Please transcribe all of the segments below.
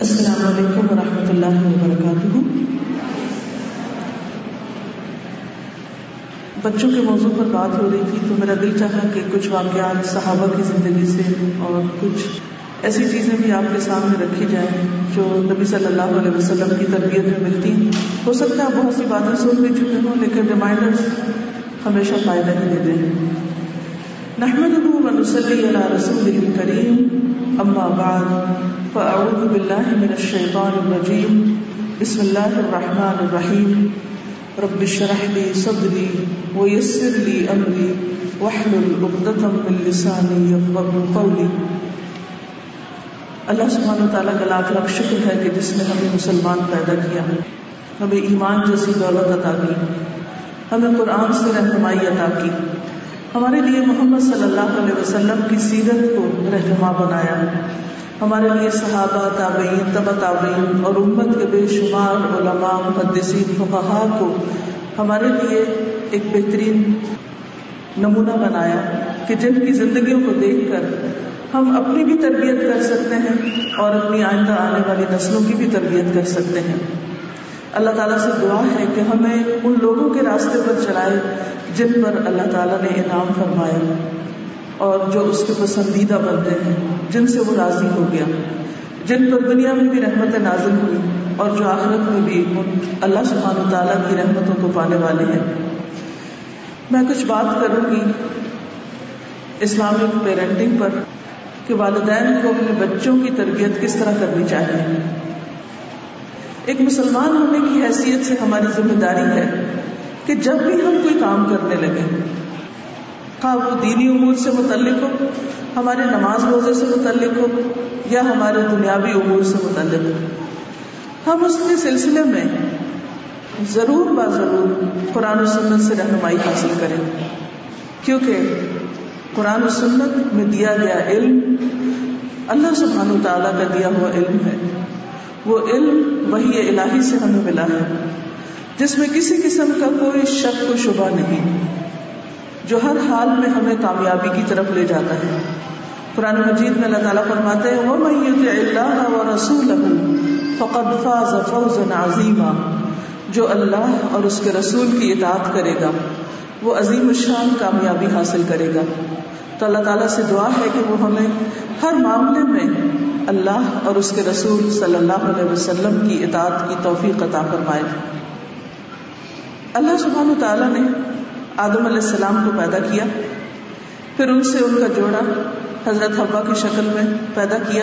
السلام علیکم ورحمۃ اللہ وبرکاتہ۔ بچوں کے موضوع پر بات ہو رہی تھی تو میرا دل چاہا کہ کچھ واقعات صحابہ کی زندگی سے اور کچھ ایسی چیزیں بھی آپ کے سامنے رکھی جائیں جو نبی صلی اللہ علیہ وسلم کی تربیت میں ملتی ہیں۔ ہو سکتا ہے بہت سی باتیں سن بھی چکے ہوں، لیکن ریمائنڈر ہمیشہ فائدہ ہی دیتے ہیں۔ نحمد ونسلی علی رسول کریم اما بعد فاعوذ باللہ من الشیطان الرجیم بسم اللہ الرحمن الرحیم رب اشرح لي صدری ويسر لي امری واحلل عقدة من لسانی يفقهوا قولی اللہ سبحانہ وتعالی کا لاکھ لاکھ شکر ہے کہ جس نے ہمیں مسلمان پیدا کیا ہمیں ایمان جیسی دولت عطا کی۔ ہمیں قرآن سے رہنمائی عطا کی۔ ہمارے لیے محمد صلی اللہ علیہ وسلم کی سیرت کو رہنما بنایا۔ ہمارے لیے صحابہ، تابعین تبا تابعین اور امت کے بے شمار علماء، محدثین فقہا کو ہمارے لیے ایک بہترین نمونہ بنایا کہ جن کی زندگیوں کو دیکھ کر ہم اپنی بھی تربیت کر سکتے ہیں اور اپنی آئندہ آنے والی نسلوں کی بھی تربیت کر سکتے ہیں۔ اللہ تعالیٰ سے دعا ہے کہ ہمیں ان لوگوں کے راستے پر چلائے جن پر اللہ تعالیٰ نے انعام فرمایا اور جو اس کے پسندیدہ بنتے ہیں، جن سے وہ راضی ہو گیا، جن پر دنیا میں بھی رحمت نازل ہوئی اور جو آخرت میں بھی اللہ سبحانہ تعالیٰ کی رحمتوں کو پانے والے ہیں۔ میں کچھ بات کروں گی اسلامک پیرنٹنگ پر کہ والدین کو اپنے بچوں کی تربیت کس طرح کرنی چاہیے؟ ایک مسلمان ہونے کی حیثیت سے ہماری ذمہ داری ہے کہ جب بھی ہم کوئی کام کرنے لگے خواہ وہ دینی امور سے متعلق ہو، ہمارے نماز روزے سے متعلق ہو، یا ہمارے دنیاوی امور سے متعلق ہو۔ ہم اس کے سلسلے میں ضرور با ضرور قرآن و سنت سے رہنمائی حاصل کریں۔ کیونکہ قرآن و سنت میں دیا گیا علم اللہ سبحانہ و تعالیٰ کا دیا ہوا علم ہے۔ وہ علم وہی الہی سے ہمیں ملا ہے۔ جس میں کسی قسم کا کوئی شک و شبہ نہیں، جو ہر حال میں ہمیں کامیابی کی طرف لے جاتا ہے۔ قرآن مجید میں اللہ تعالیٰ فرماتے ہیں وہ میت اللہ و رسول فقد فاز فوزا عظیما۔ جو اللہ اور اس کے رسول کی اطاعت کرے گا، وہ عظیم الشان کامیابی حاصل کرے گا۔ تو اللہ تعالیٰ سے دعا ہے کہ وہ ہمیں ہر معاملے میں اللہ اور اس کے رسول صلی اللہ علیہ وسلم کی اطاعت کی توفیق عطا فرمائے۔ اللہ سبحانہ تعالیٰ نے آدم علیہ السلام کو پیدا کیا، پھر ان سے ان کا جوڑا حضرت حبا کی شکل میں پیدا کیا۔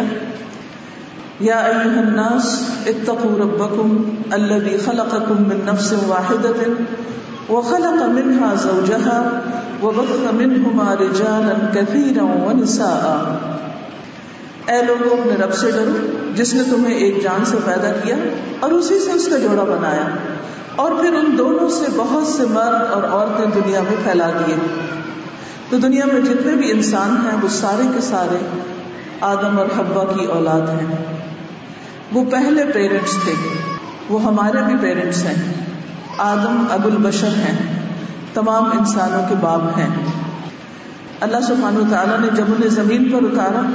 یا ایوہ الناس اتقوا ربکم الذي خلقکم من نفس واحدت وخلق منها زوجها وبث منهما رجالا كثيرا ونساء۔ اے لوگوں، اپنے رب سے ڈرو، جس نے تمہیں ایک جان سے پیدا کیا اور اسی سے اس کا جوڑا بنایا۔ اور پھر ان دونوں سے بہت سے مرد اور عورتیں دنیا میں پھیلا دیے۔ تو دنیا میں جتنے بھی انسان ہیں، وہ سارے کے سارے آدم اور حبا کی اولاد ہیں۔ وہ پہلے پیرنٹس تھے۔ وہ ہمارے بھی پیرنٹس ہیں۔ آدم ابو البشر ہیں۔ تمام انسانوں کے باپ ہیں۔ اللہ سبحانہ تعالیٰ نے جب انہیں زمین پر اتارا،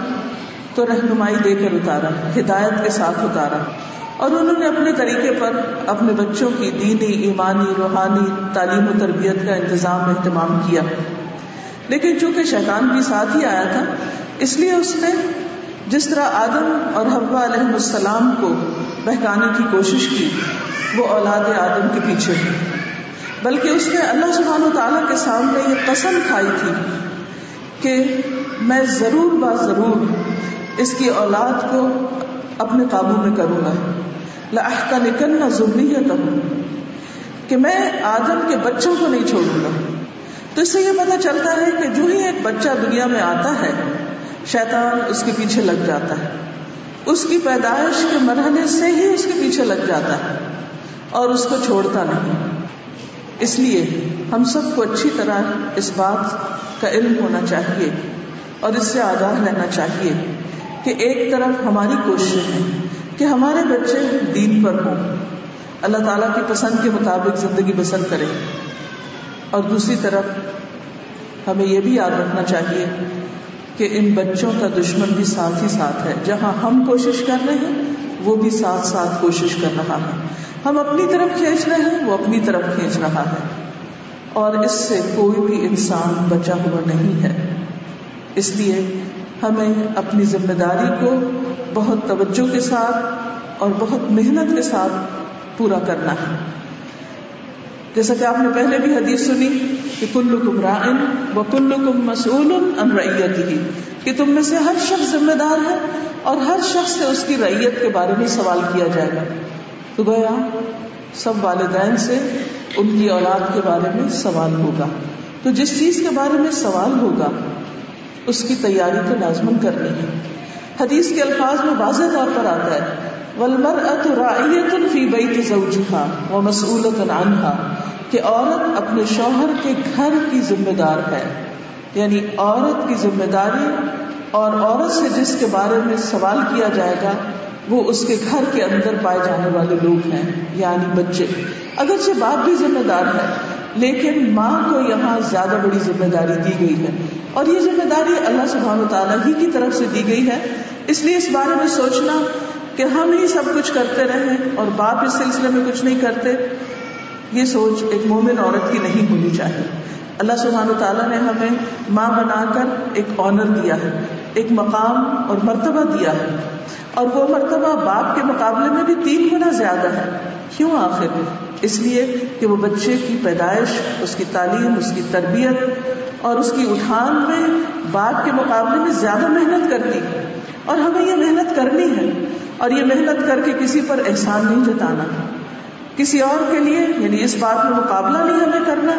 تو رہنمائی دے کر اتارا، ہدایت کے ساتھ اتارا۔ اور انہوں نے اپنے طریقے پر اپنے بچوں کی دینی، ایمانی، روحانی تعلیم و تربیت کا انتظام اہتمام کیا۔ لیکن چونکہ شیطان بھی ساتھ ہی آیا تھا اس لیے اس نے جس طرح آدم اور حبا علیہ السلام کو بہکانے کی کوشش کی، وہ اولاد آدم کے پیچھے بلکہ اس نے اللہ سبحانہ و تعالیٰ کے سامنے یہ قسم کھائی تھی کہ میں ضرور با ضرور اس کی اولاد کو اپنے قابو میں کروں گا۔ لاحقہ نکلنا ضروری ہے تب کہ میں آدم کے بچوں کو نہیں چھوڑوں گا۔ تو اس سے یہ پتا چلتا ہے کہ جو ہی ایک بچہ دنیا میں آتا ہے شیطان اس کے پیچھے لگ جاتا ہے۔ اس کی پیدائش کے مرحلے سے ہی اس کے پیچھے لگ جاتا ہے اور اس کو چھوڑتا نہیں۔ اس لیے ہم سب کو اچھی طرح اس بات کا علم ہونا چاہیے اور اس سے آگاہ رہنا چاہیے کہ ایک طرف ہماری کوشش ہے کہ ہمارے بچے دین پر ہوں۔ اللہ تعالیٰ کی پسند کے مطابق زندگی بسر کریں۔ اور دوسری طرف ہمیں یہ بھی یاد رکھنا چاہیے کہ ان بچوں کا دشمن بھی ساتھ ہی ساتھ ہے۔ جہاں ہم کوشش کر رہے ہیں، وہ بھی ساتھ ساتھ کوشش کر رہا ہے۔ ہم اپنی طرف کھینچ رہے ہیں، وہ اپنی طرف کھینچ رہا ہے۔ اور اس سے کوئی بھی انسان بچا ہوا نہیں ہے۔ اس لیے ہمیں اپنی ذمہ داری کو بہت توجہ کے ساتھ اور بہت محنت کے ساتھ پورا کرنا ہے۔ جیسا کہ آپ نے پہلے بھی حدیث سنی کہ کل کم رائن و کل کم مسول ہی کہ تم میں سے ہر شخص ذمہ دار ہے اور ہر شخص سے اس کی ریت کے بارے میں سوال کیا جائے گا۔ تو گیا سب والدین سے ان کی اولاد کے بارے میں سوال ہوگا۔ تو جس چیز کے بارے میں سوال ہوگا، اس کی تیاری تو لازمن کرنی ہے۔ حدیث کے الفاظ میں واضح طور پر آتا ہے ولمر فی بیت زوجها ومسئولۃ عنها۔ کہ عورت اپنے شوہر کے گھر کی ذمہ دار ہے۔ یعنی عورت کی ذمہ داری اور عورت سے جس کے بارے میں سوال کیا جائے گا، وہ اس کے گھر کے اندر پائے جانے والے لوگ ہیں یعنی بچے۔ اگرچہ باپ بھی ذمہ دار ہے، لیکن ماں کو یہاں زیادہ بڑی ذمہ داری دی گئی ہے۔ اور یہ ذمہ داری اللہ سبحانہ تعالیٰ ہی کی طرف سے دی گئی ہے۔ اس لیے اس بارے میں سوچنا کہ ہم ہی سب کچھ کرتے رہے اور باپ اس سلسلے میں کچھ نہیں کرتے۔ یہ سوچ ایک مومن عورت کی نہیں ہونی چاہیے۔ اللہ سبحانہ تعالیٰ نے ہمیں ماں بنا کر ایک آنر دیا ہے، ایک مقام اور مرتبہ دیا ہے۔ اور وہ مرتبہ باپ کے مقابلے میں بھی تین گنا زیادہ ہے۔ کیوں آخر اس لیے کہ وہ بچے کی پیدائش، اس کی تعلیم، اس کی تربیت اور اس کی اٹھان میں باپ کے مقابلے میں زیادہ محنت کرتی ہے۔ اور ہمیں یہ محنت کرنی ہے۔ اور یہ محنت کر کے کسی پر احسان نہیں جتانا۔ ہے کسی اور کے لیے؟ یعنی اس بات میں مقابلہ نہیں ہمیں کرنا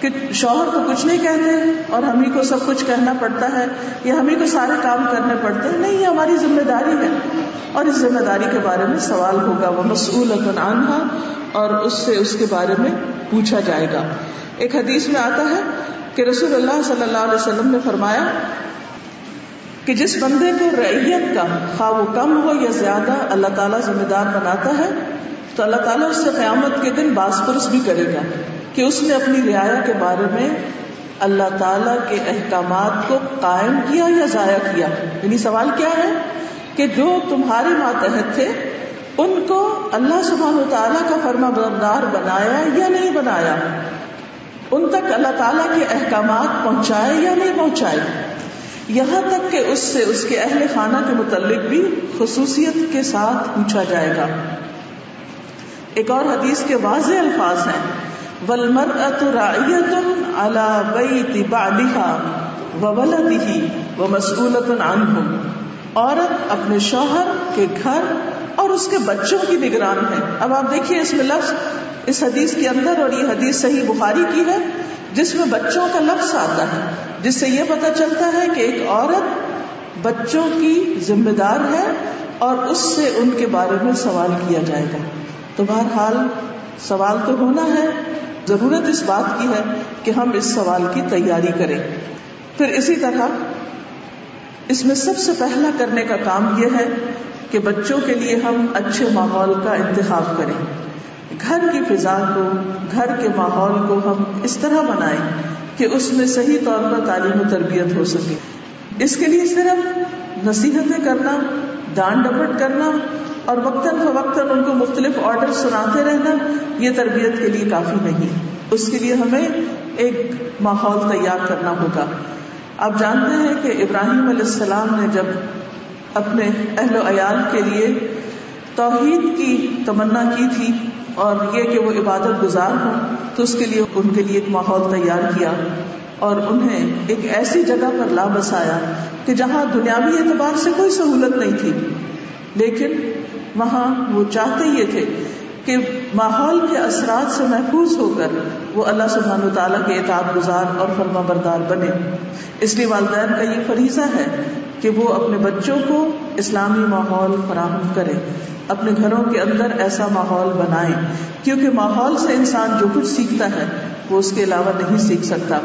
کہ شوہر تو کچھ نہیں کہتے اور ہم ہی کو سب کچھ کہنا پڑتا ہے یا ہم ہی کو سارے کام کرنے پڑتے ہیں؟ نہیں، یہ ہماری ذمہ داری ہے۔ اور اس ذمہ داری کے بارے میں سوال ہوگا، وہ مسئول عنہا اور اس سے اس کے بارے میں پوچھا جائے گا۔ ایک حدیث میں آتا ہے کہ رسول اللہ صلی اللہ علیہ وسلم نے فرمایا کہ جس بندے کو ریت کا خواہ وہ کم ہو یا زیادہ اللہ تعالیٰ ذمہ دار بناتا ہے تو اللہ تعالیٰ اس سے قیامت کے دن باس پرس بھی کرے گا کہ اس نے اپنی رعایا کے بارے میں اللہ تعالیٰ کے احکامات کو قائم کیا یا ضائع کیا؟ یعنی سوال کیا ہے کہ جو تمہارے ماتحت تھے، ان کو اللہ سبحانہ تعالیٰ کا فرما بردار بنایا یا نہیں بنایا؟ ان تک اللہ تعالیٰ کے احکامات پہنچائے یا نہیں پہنچائے؟ یہاں تک کہ اس سے اس کے اہل خانہ کے متعلق بھی خصوصیت کے ساتھ پوچھا جائے گا۔ ایک اور حدیث کے واضح الفاظ ہیں۔ ولمر اترایت و ولدی و مسعولت عنہم عورت اپنے شوہر کے گھر اور اس کے بچوں کی نگران ہے۔ اب آپ دیکھیے اس میں لفظ اس حدیث کے اندر اور یہ حدیث صحیح بخاری کی ہے، جس میں بچوں کا لفظ آتا ہے، جس سے یہ پتا چلتا ہے کہ ایک عورت بچوں کی ذمہ دار ہے اور اس سے ان کے بارے میں سوال کیا جائے گا۔ تو بہرحال سوال تو ہونا ہے، ضرورت اس بات کی ہے کہ ہم اس سوال کی تیاری کریں۔ پھر اسی طرح اس میں سب سے پہلا کرنے کا کام یہ ہے کہ بچوں کے لیے ہم اچھے ماحول کا انتخاب کریں۔ گھر کی فضا کو، گھر کے ماحول کو ہم اس طرح بنائیں کہ اس میں صحیح طور پر تعلیم و تربیت ہو سکے۔ اس کے لیے صرف نصیحتیں کرنا، ڈانٹ ڈپٹ کرنا اور وقتاً فوقتاً ان کو مختلف آرڈر سناتے رہنا یہ تربیت کے لیے کافی نہیں اس کے لیے ہمیں ایک ماحول تیار کرنا ہوگا۔ آپ جانتے ہیں کہ ابراہیم علیہ السلام نے جب اپنے اہل و عیال کے لیے توحید کی تمنا کی تھی اور یہ کہ وہ عبادت گزار ہوں، تو اس کے لیے ان کے لیے ایک ماحول تیار کیا اور انہیں ایک ایسی جگہ پر لا بسایا کہ جہاں دنیاوی اعتبار سے کوئی سہولت نہیں تھی۔ لیکن وہاں وہ چاہتے یہ تھے کہ ماحول کے اثرات سے محفوظ ہو کر وہ اللہ سبحان تعالیٰ کے اعتاب گزار اور فرما بردار بنے۔ اس لیے والدین کا یہ فریضہ ہے کہ وہ اپنے بچوں کو اسلامی ماحول فراہم کرے اپنے گھروں کے اندر ایسا ماحول بنائے کیونکہ ماحول سے انسان جو کچھ سیکھتا ہے وہ اس کے علاوہ نہیں سیکھ سکتا۔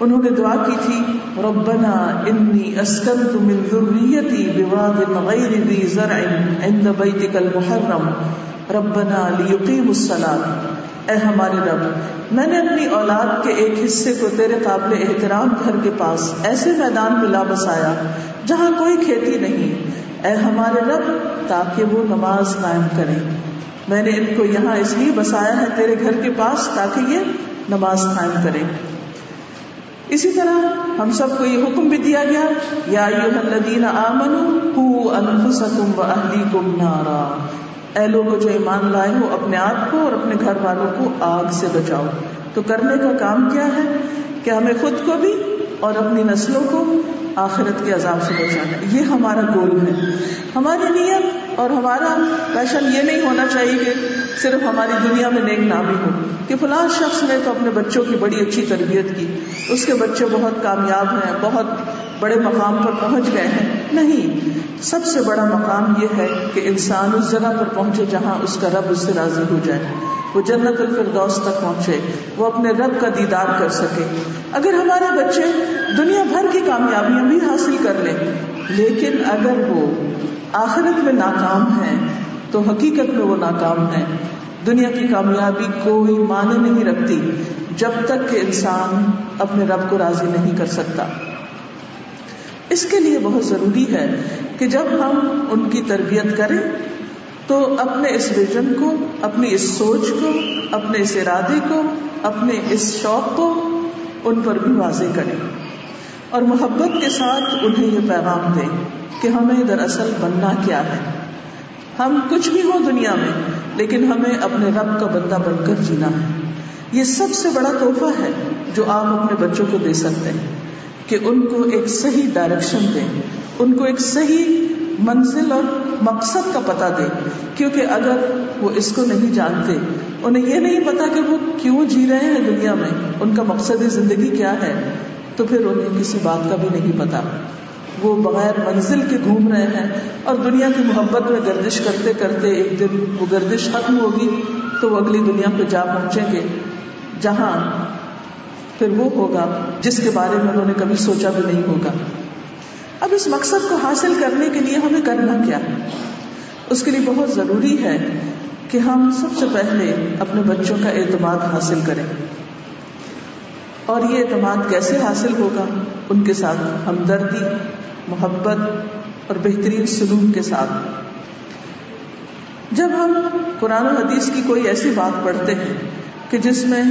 انہوں نے دعا کی تھی، ربنا انی اسکنت من ذریتی بواد غیر ذی زرع عند بیتک المحرم. ربنا لیقیم الصلاة. اے ہمارے رب، میں نے اپنی اولاد کے ایک حصے کو تیرے قابل احترام گھر کے پاس ایسے میدان میں لا بسایا جہاں کوئی کھیتی نہیں. اے ہمارے رب، تاکہ وہ نماز قائم کریں میں نے ان کو یہاں اس لیے بسایا ہے تیرے گھر کے پاس تاکہ یہ نماز قائم کریں اسی طرح ہم سب کو یہ حکم بھی دیا گیا، یا الذین آمنوا انفسکم و اہلیکم نارا۔ اے لوگوں جو ایمان لائے ہو، اپنے آپ کو اور اپنے گھر والوں کو آگ سے بچاؤ۔ تو کرنے کا کام کیا ہے؟ کہ ہمیں خود کو بھی اور اپنی نسلوں کو آخرت کے عذاب سے بچانا۔ یہ ہمارا گول ہے۔ ہماری نیت اور ہمارا پیشن یہ نہیں ہونا چاہیے کہ صرف ہماری دنیا میں نیک نامی ہو، کہ فلاں شخص نے تو اپنے بچوں کی بڑی اچھی تربیت کی، اس کے بچے بہت کامیاب ہیں، بہت بڑے مقام پر پہنچ گئے ہیں۔ نہیں، سب سے بڑا مقام یہ ہے کہ انسان اس جگہ پر پہنچے جہاں اس کا رب اس سے راضی ہو جائے۔ وہ جنت الفردوس تک پہنچے، وہ اپنے رب کا دیدار کر سکے۔ اگر ہمارے بچے دنیا بھر کی کامیابیاں بھی حاصل کر لیں، لیکن اگر وہ آخرت میں ناکام ہے تو حقیقت میں وہ ناکام ہے دنیا کی کامیابی کوئی معنی نہیں رکھتی، جب تک کہ انسان اپنے رب کو راضی نہیں کر سکتا۔ اس کے لیے بہت ضروری ہے کہ جب ہم ان کی تربیت کریں، تو اپنے اس ویژن کو، اپنی اس سوچ کو، اپنے اس ارادے کو، اپنے اس شوق کو ان پر بھی واضح کریں۔ اور محبت کے ساتھ انہیں یہ پیغام دیں کہ ہمیں دراصل بننا کیا ہے۔ ہم کچھ بھی ہو دنیا میں، لیکن ہمیں اپنے رب کا بندہ بن کر جینا ہے۔ یہ سب سے بڑا تحفہ ہے جو آپ اپنے بچوں کو دے سکتے ہیں، کہ ان کو ایک صحیح ڈائریکشن دیں، ان کو ایک صحیح منزل اور مقصد کا پتہ دے کیونکہ اگر وہ اس کو نہیں جانتے، انہیں یہ نہیں پتا کہ وہ کیوں جی رہے ہیں دنیا میں، ان کا مقصد زندگی کیا ہے۔ تو پھر انہیں کسی بات کا بھی نہیں پتا۔ وہ بغیر منزل کے گھوم رہے ہیں اور دنیا کی محبت میں گردش کرتے کرتے ایک دن وہ گردش ختم ہوگی تو وہ اگلی دنیا پہ جا پہنچیں گے۔ جہاں پھر وہ ہوگا جس کے بارے میں انہوں نے کبھی سوچا بھی نہیں ہوگا۔ اب اس مقصد کو حاصل کرنے کے لیے ہمیں کرنا کیا اس کے لیے بہت ضروری ہے کہ ہم سب سے پہلے اپنے بچوں کا اعتماد حاصل کریں۔ اور یہ اعتماد کیسے حاصل ہوگا؟ ان کے ساتھ ہمدردی، محبت اور بہترین سلوک کے ساتھ۔ جب ہم قرآن و حدیث کی کوئی ایسی بات پڑھتے ہیں کہ جس میں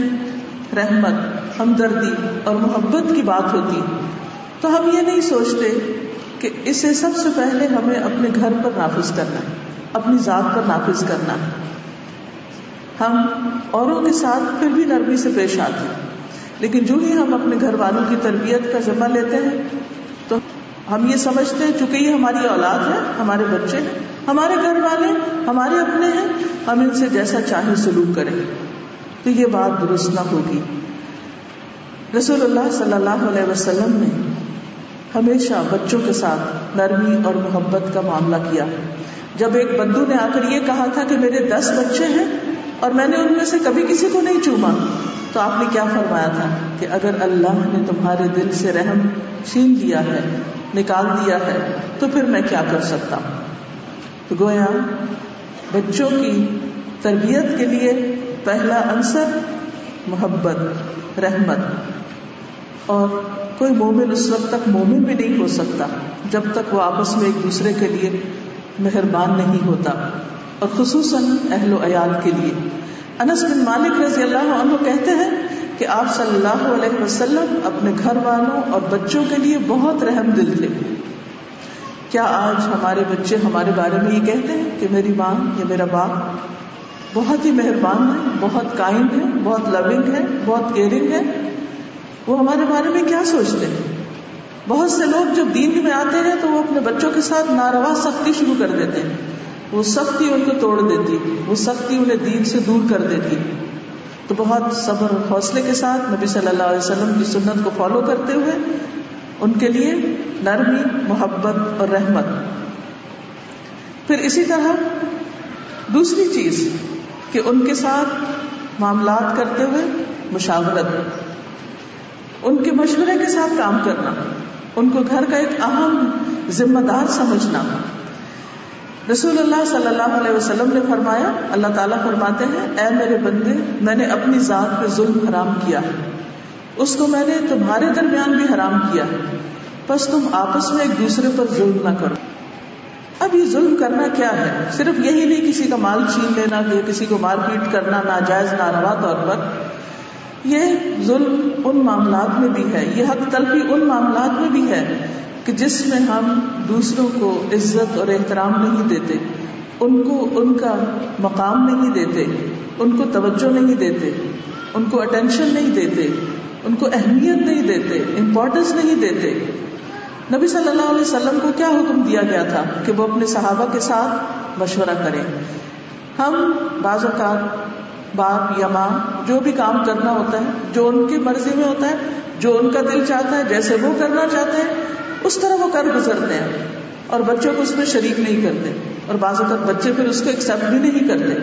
رحمت، ہمدردی اور محبت کی بات ہوتی، تو ہم یہ نہیں سوچتے کہ اسے سب سے پہلے ہمیں اپنے گھر پر نافذ کرنا ہے، اپنی ذات پر نافذ کرنا ہے۔ ہم اوروں کے ساتھ پھر بھی نرمی سے پیش آتے ہیں۔ لیکن جو ہی ہم اپنے گھر والوں کی تربیت کا ذمہ لیتے ہیں، تو ہم یہ سمجھتے ہیں، چونکہ یہ ہماری اولاد ہے ہمارے بچے ہیں، ہمارے گھر والے، ہمارے اپنے ہیں، ہم ان سے جیسا چاہے سلوک کریں تو یہ بات درست نہ ہوگی۔ رسول اللہ صلی اللہ علیہ وسلم نے ہمیشہ بچوں کے ساتھ نرمی اور محبت کا معاملہ کیا۔ جب ایک بدو نے آ کر یہ کہا تھا کہ میرے دس بچے ہیں اور میں نے ان میں سے کبھی کسی کو نہیں چوما۔ تو آپ نے کیا فرمایا تھا کہ اگر اللہ نے تمہارے دل سے رحم چھین دیا ہے، نکال دیا ہے، تو پھر میں کیا کر سکتا؟ ہوں تو گویا، بچوں کی تربیت کے لیے پہلا عنصر محبت، رحمت۔ اور کوئی مومن اس وقت تک مومن بھی نہیں ہو سکتا جب تک وہ آپس میں ایک دوسرے کے لیے مہربان نہیں ہوتا۔ اور خصوصاً اہل و عیال کے لیے۔ انس بن مالک رضی اللہ عنہ کہتے ہیں کہ آپ صلی اللہ علیہ وسلم اپنے گھر والوں اور بچوں کے لیے بہت رحم دل تھے۔ کیا آج ہمارے بچے ہمارے بارے میں یہ کہتے ہیں کہ میری ماں یا میرا باپ بہت ہی مہربان ہے بہت کائنڈ ہے بہت لونگ ہے بہت کیئرنگ ہے وہ ہمارے بارے میں کیا سوچتے ہیں؟ بہت سے لوگ جب دین میں آتے ہیں تو وہ اپنے بچوں کے ساتھ ناروا سختی شروع کر دیتے ہیں۔ وہ سختی ان کو توڑ دیتی، وہ سختی انہیں دین سے دور کر دیتی۔ تو بہت صبر اور حوصلے کے ساتھ نبی صلی اللہ علیہ وسلم کی سنت کو فالو کرتے ہوئے ان کے لیے نرمی، محبت اور رحمت۔ پھر اسی طرح دوسری چیز کہ ان کے ساتھ معاملات کرتے ہوئے مشاورت۔ ان کے مشورے کے ساتھ کام کرنا۔ ان کو گھر کا ایک اہم ذمہ دار سمجھنا۔ رسول اللہ صلی اللہ علیہ وسلم نے فرمایا، اللہ تعالیٰ فرماتے ہیں، اے میرے بندے، میں نے اپنی ذات پہ ظلم حرام کیا۔ اس کو میں نے تمہارے درمیان بھی حرام کیا۔ بس تم آپس میں ایک دوسرے پر ظلم نہ کرو۔ اب یہ ظلم کرنا کیا ہے؟ صرف یہی نہیں، کسی کا مال چھین لینا، یا کسی کو مار پیٹ کرنا، ناجائز، ناروا طور پر۔ یہ ظلم ان معاملات میں بھی ہے۔ یہ حق تلفی ان معاملات میں بھی ہے۔ کہ جس میں ہم دوسروں کو عزت اور احترام نہیں دیتے، ان کو ان کا مقام نہیں دیتے، ان کو توجہ نہیں دیتے، ان کو اٹینشن نہیں دیتے، ان کو اہمیت نہیں دیتے امپورٹینس نہیں دیتے۔ نبی صلی اللہ علیہ وسلم کو کیا حکم دیا گیا تھا کہ وہ اپنے صحابہ کے ساتھ مشورہ کریں؟ ہم بعض اوقات باپ یا ماں جو بھی کام کرنا ہوتا ہے، جو ان کی مرضی میں ہوتا ہے، جو ان کا دل چاہتا ہے، جیسے وہ کرنا چاہتے ہیں اس طرح وہ کر گزرتے ہیں اور بچوں کو اس میں شریک نہیں کرتے اور بعض اوقات بچے پھر اس کو ایکسپٹ بھی نہیں کرتے۔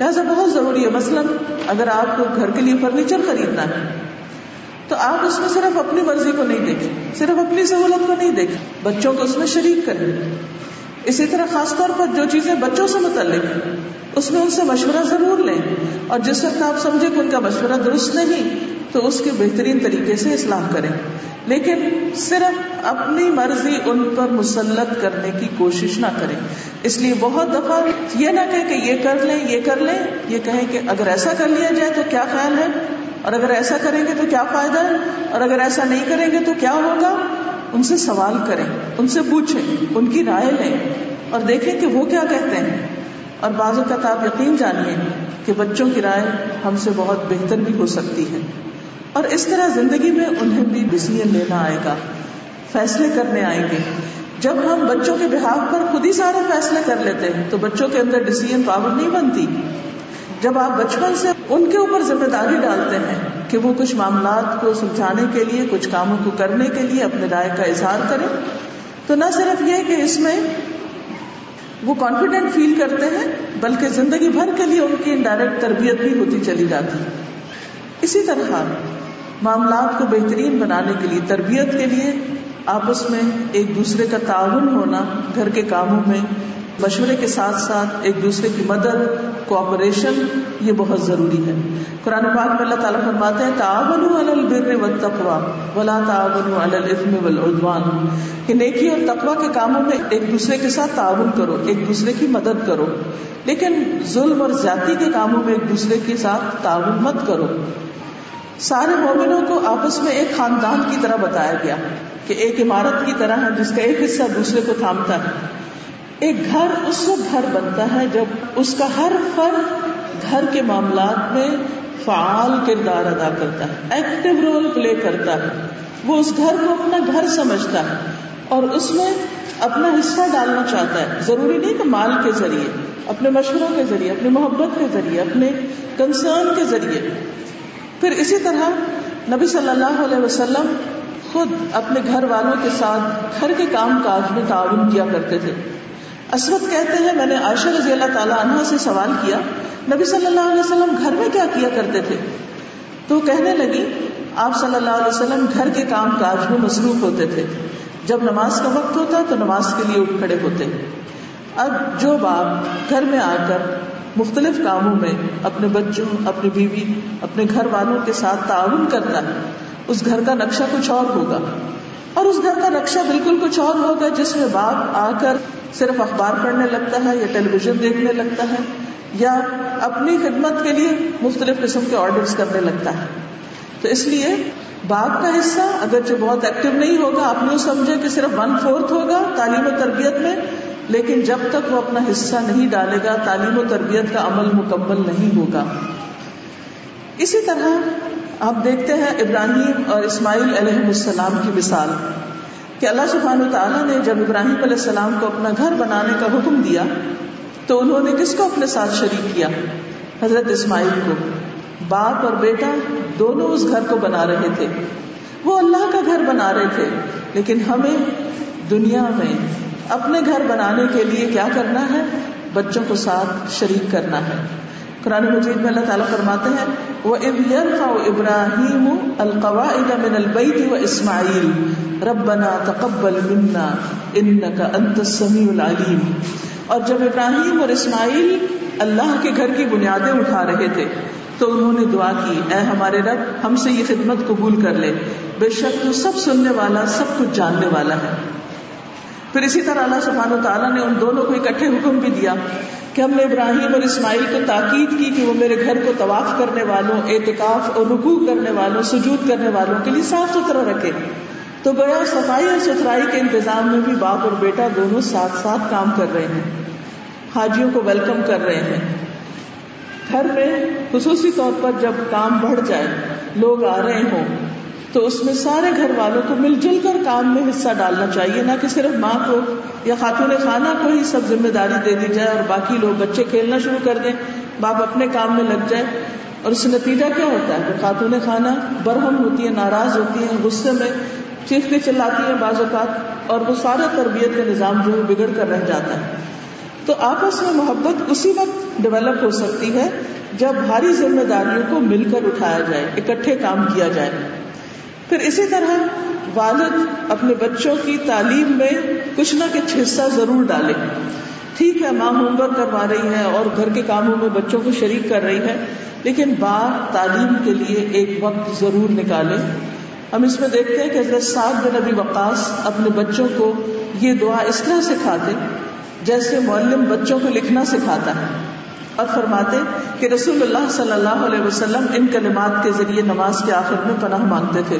لہٰذا بہت ضروری ہے، مثلاً اگر آپ کو گھر کے لیے فرنیچر خریدنا ہے، تو آپ اس میں صرف اپنی مرضی کو نہیں دیکھیں، صرف اپنی سہولت کو نہیں دیکھیں، بچوں کو اس میں شریک کریں۔ اسی طرح خاص طور پر جو چیزیں بچوں سے متعلق اس میں ان سے مشورہ ضرور لیں۔ اور جس وقت آپ سمجھیں کہ ان کا مشورہ درست نہیں تو اس کے بہترین طریقے سے اصلاح کریں۔ لیکن صرف اپنی مرضی ان پر مسلط کرنے کی کوشش نہ کریں۔ اس لیے بہت دفعہ یہ نہ کہ یہ کر لیں، یہ کر لیں، یہ کہیں کہ اگر ایسا کر لیا جائے تو کیا خیال ہے؟ اور اگر ایسا کریں گے تو کیا فائدہ ہے؟ اور اگر ایسا نہیں کریں گے تو کیا ہوگا؟ ان سے سوال کریں، ان سے پوچھیں، ان کی رائے لیں۔ اور دیکھیں کہ وہ کیا کہتے ہیں۔ اور بعض اوقات آپ یقین جانیے کہ بچوں کی رائے ہم سے بہت بہتر بھی ہو سکتی ہے۔ اور اس طرح زندگی میں انہیں بھی ڈسیزن لینا آئے گا۔ فیصلے کرنے آئیں گے۔ جب ہم بچوں کے بحاف پر خود ہی سارے فیصلے کر لیتے ہیں، تو بچوں کے اندر ڈسیزن پاور نہیں بنتی۔ جب آپ بچپن سے ان کے اوپر ذمہ داری ڈالتے ہیں کہ وہ کچھ معاملات کو سلجھانے کے لیے، کچھ کاموں کو کرنے کے لیے اپنے رائے کا اظہار کریں، تو نہ صرف یہ کہ اس میں وہ کانفیڈینٹ فیل کرتے ہیں، بلکہ زندگی بھر کے لیے ان کی انڈائریکٹ تربیت بھی ہوتی چلی جاتی۔ اسی طرح معاملات کو بہترین بنانے کے لیے تربیت کے لیے آپس میں ایک دوسرے کا تعاون ہونا، گھر کے کاموں میں مشورے کے ساتھ ساتھ ایک دوسرے کی مدد کوآپریشن یہ بہت ضروری ہے۔ قرآن پاک میں اللہ تعالیٰ فرماتے ہیں تعاون البر والتقوى ولا تعاون علی والعدوان کہ نیکی اور تقوی کے کاموں میں ایک دوسرے کے ساتھ تعاون کرو، ایک دوسرے کی مدد کرو۔ لیکن ظلم اور زیادتی کے کاموں میں ایک دوسرے کے ساتھ تعاون مت کرو۔ سارے مومنوں کو آپس میں ایک خاندان کی طرح بتایا گیا کہ ایک عمارت کی طرح ہے، جس کا ایک حصہ دوسرے کو تھامتا ہے۔ ایک گھر اس وقت گھر بنتا ہے جب اس کا ہر فرد گھر کے معاملات میں فعال کردار ادا کرتا ہے ایکٹیو رول پلے کرتا ہے۔ وہ اس گھر کو اپنا گھر سمجھتا ہے اور اس میں اپنا حصہ ڈالنا چاہتا ہے۔ ضروری نہیں کہ مال کے ذریعے، اپنے مشوروں کے ذریعے، اپنی محبت کے ذریعے، اپنے کنسرن کے ذریعے۔ پھر اسی طرح نبی صلی اللہ علیہ وسلم خود اپنے گھر والوں کے ساتھ گھر کے کام کاج میں تعاون کیا کرتے تھے۔ اسود کہتے ہیں، میں نے عائشہ رضی اللہ تعالیٰ عنہ سے سوال کیا۔ نبی صلی اللہ علیہ وسلم گھر میں کیا کیا کرتے تھے؟ تو کہنے لگی، آپ صلی اللہ علیہ وسلم گھر کے کام کاج میں مصروف ہوتے تھے۔ جب نماز کا وقت ہوتا تو نماز کے لیے اٹھ کھڑے ہوتے۔ اب جو باپ گھر میں آ کر مختلف کاموں میں اپنے بچوں، اپنی بیوی، اپنے گھر والوں کے ساتھ تعاون کرتا ہے، اس گھر کا نقشہ کچھ اور ہوگا۔ اور اس گھر کا نقشہ بالکل کچھ اور ہوگا، جس میں باپ آ کر صرف اخبار پڑھنے لگتا ہے یا ٹیلی ویژن دیکھنے لگتا ہے یا اپنی خدمت کے لیے مختلف قسم کے آرڈر کرنے لگتا ہے۔ تو اس لیے باپ کا حصہ اگر جو بہت ایکٹیو نہیں ہوگا، آپ یوں سمجھے کہ صرف ون فورتھ ہوگا تعلیم و تربیت میں، لیکن جب تک وہ اپنا حصہ نہیں ڈالے گا، تعلیم و تربیت کا عمل مکمل نہیں ہوگا۔ اسی طرح آپ دیکھتے ہیں ابراہیم اور اسماعیل علیہ السلام کی مثال۔ کہ اللہ سبحانہ تعالیٰ نے جب ابراہیم علیہ السلام کو اپنا گھر بنانے کا حکم دیا تو انہوں نے کس کو اپنے ساتھ شریک کیا؟ حضرت اسماعیل کو۔ باپ اور بیٹا دونوں اس گھر کو بنا رہے تھے۔ وہ اللہ کا گھر بنا رہے تھے۔ لیکن ہمیں دنیا میں اپنے گھر بنانے کے لیے کیا کرنا ہے؟ بچوں کو ساتھ شریک کرنا ہے۔ قرآن مجید میں اللہ تعالیٰ فرماتے ہیں وہ ابراہیم القواعد من البیت و اسماعیل ربنا تقبل منا انك انت السمیع العلیم اور جب ابراہیم اور اسماعیل اللہ کے گھر کی بنیادیں اٹھا رہے تھے، تو انہوں نے دعا کی، اے ہمارے رب، ہم سے یہ خدمت قبول کر لے۔ بے شک تو سب سننے والا، سب کچھ جاننے والا ہے۔ پھر اسی طرح اللہ سبحانہ و تعالیٰ نے ان دونوں کو اکٹھے حکم بھی دیا۔ کہ ہم نے ابراہیم اور اسماعیل کو تاکید کی کہ وہ میرے گھر کو طواف کرنے والوں، اعتکاف اور رکوع کرنے والوں، سجود کرنے والوں کے لیے صاف ستھرا رکھے۔ تو گویا صفائی اور ستھرائی کے انتظام میں بھی باپ اور بیٹا دونوں ساتھ ساتھ کام کر رہے ہیں۔ حاجیوں کو ویلکم کر رہے ہیں۔ گھر میں خصوصی طور پر جب کام بڑھ جائے، لوگ آ رہے ہوں۔ تو اس میں سارے گھر والوں کو مل جل کر کام میں حصہ ڈالنا چاہیے، نہ کہ صرف ماں کو یا خاتون خانہ کو ہی سب ذمہ داری دے دی جائے اور باقی لوگ بچے کھیلنا شروع کر دیں، باپ اپنے کام میں لگ جائے۔ اور اس سے نتیجہ کیا ہوتا ہے؟ خاتون خانہ برہم ہوتی ہے، ناراض ہوتی ہیں غصے میں چیختی چلاتی ہیں بعض اوقات اور وہ سارا تربیت کا نظام جو ہے بگڑ کر رہ جاتا ہے۔ تو آپس میں محبت اسی وقت ڈیولپ ہو سکتی ہے جب بھاری ذمہ داریوں کو مل کر اٹھایا جائے، اکٹھے کام کیا جائے۔ پھر اسی طرح والد اپنے بچوں کی تعلیم میں کچھ نہ کچھ حصہ ضرور ڈالے۔ ٹھیک ہے، ماں ہوم ورک کروا رہی ہے اور گھر کے کاموں میں بچوں کو شریک کر رہی ہے، لیکن بار تعلیم کے لیے ایک وقت ضرور نکالے۔ ہم اس میں دیکھتے ہیں کہ حضرت سعد بن نبی وقاص اپنے بچوں کو یہ دعا اس طرح سکھاتے جیسے معلم بچوں کو لکھنا سکھاتا ہے۔ اور فرماتے کہ رسول اللہ صلی اللہ علیہ وسلم ان کلمات کے ذریعے نماز کے آخر میں پناہ مانگتے تھے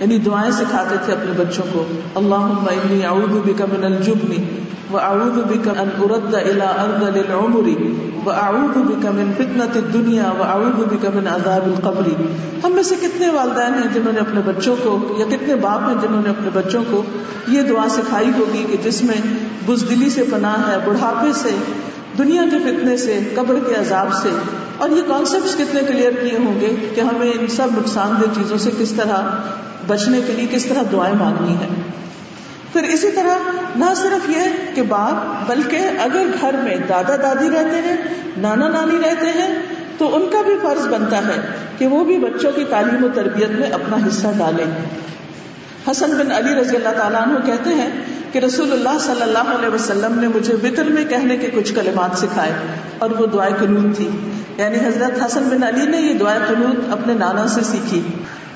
یعنی دعائیں سکھاتے تھے اپنے بچوں کو۔ اللہ انی اعوذ بک من الجبن واعوذ بک ان ارد الى ارض العمر واعوذ بک من فتنة الدنيا واعوذ بک من عذاب القبر۔ ہم میں سے کتنے والدین ہیں جنہوں نے اپنے بچوں کو، یا کتنے باپ ہیں جنہوں نے اپنے بچوں کو یہ دعا سکھائی ہوگی کہ جس میں بزدلی سے پناہ ہے، بڑھاپے سے دنیا کے فتنے سے، قبر کے عذاب سے، اور یہ کانسیپٹ کتنے کلیئر کیے ہوں گے کہ ہمیں ان سب نقصان دہ چیزوں سے کس طرح بچنے کے لیے کس طرح دعائیں مانگنی ہے پھر اسی طرح نہ صرف یہ کہ باپ، بلکہ اگر گھر میں دادا دادی رہتے ہیں، نانا نانی رہتے ہیں، تو ان کا بھی فرض بنتا ہے کہ وہ بھی بچوں کی تعلیم و تربیت میں اپنا حصہ ڈالیں۔ حسن بن علی رضی اللہ تعالیٰ عنہ کہتے ہیں کہ رسول اللہ صلی اللہ علیہ وسلم نے مجھے وطر میں کہنے کے کچھ کلمات سکھائے اور وہ دعائیں قنوت تھی۔ یعنی حضرت حسن بن علی نے یہ دعائیں قنوت اپنے نانا سے سیکھی۔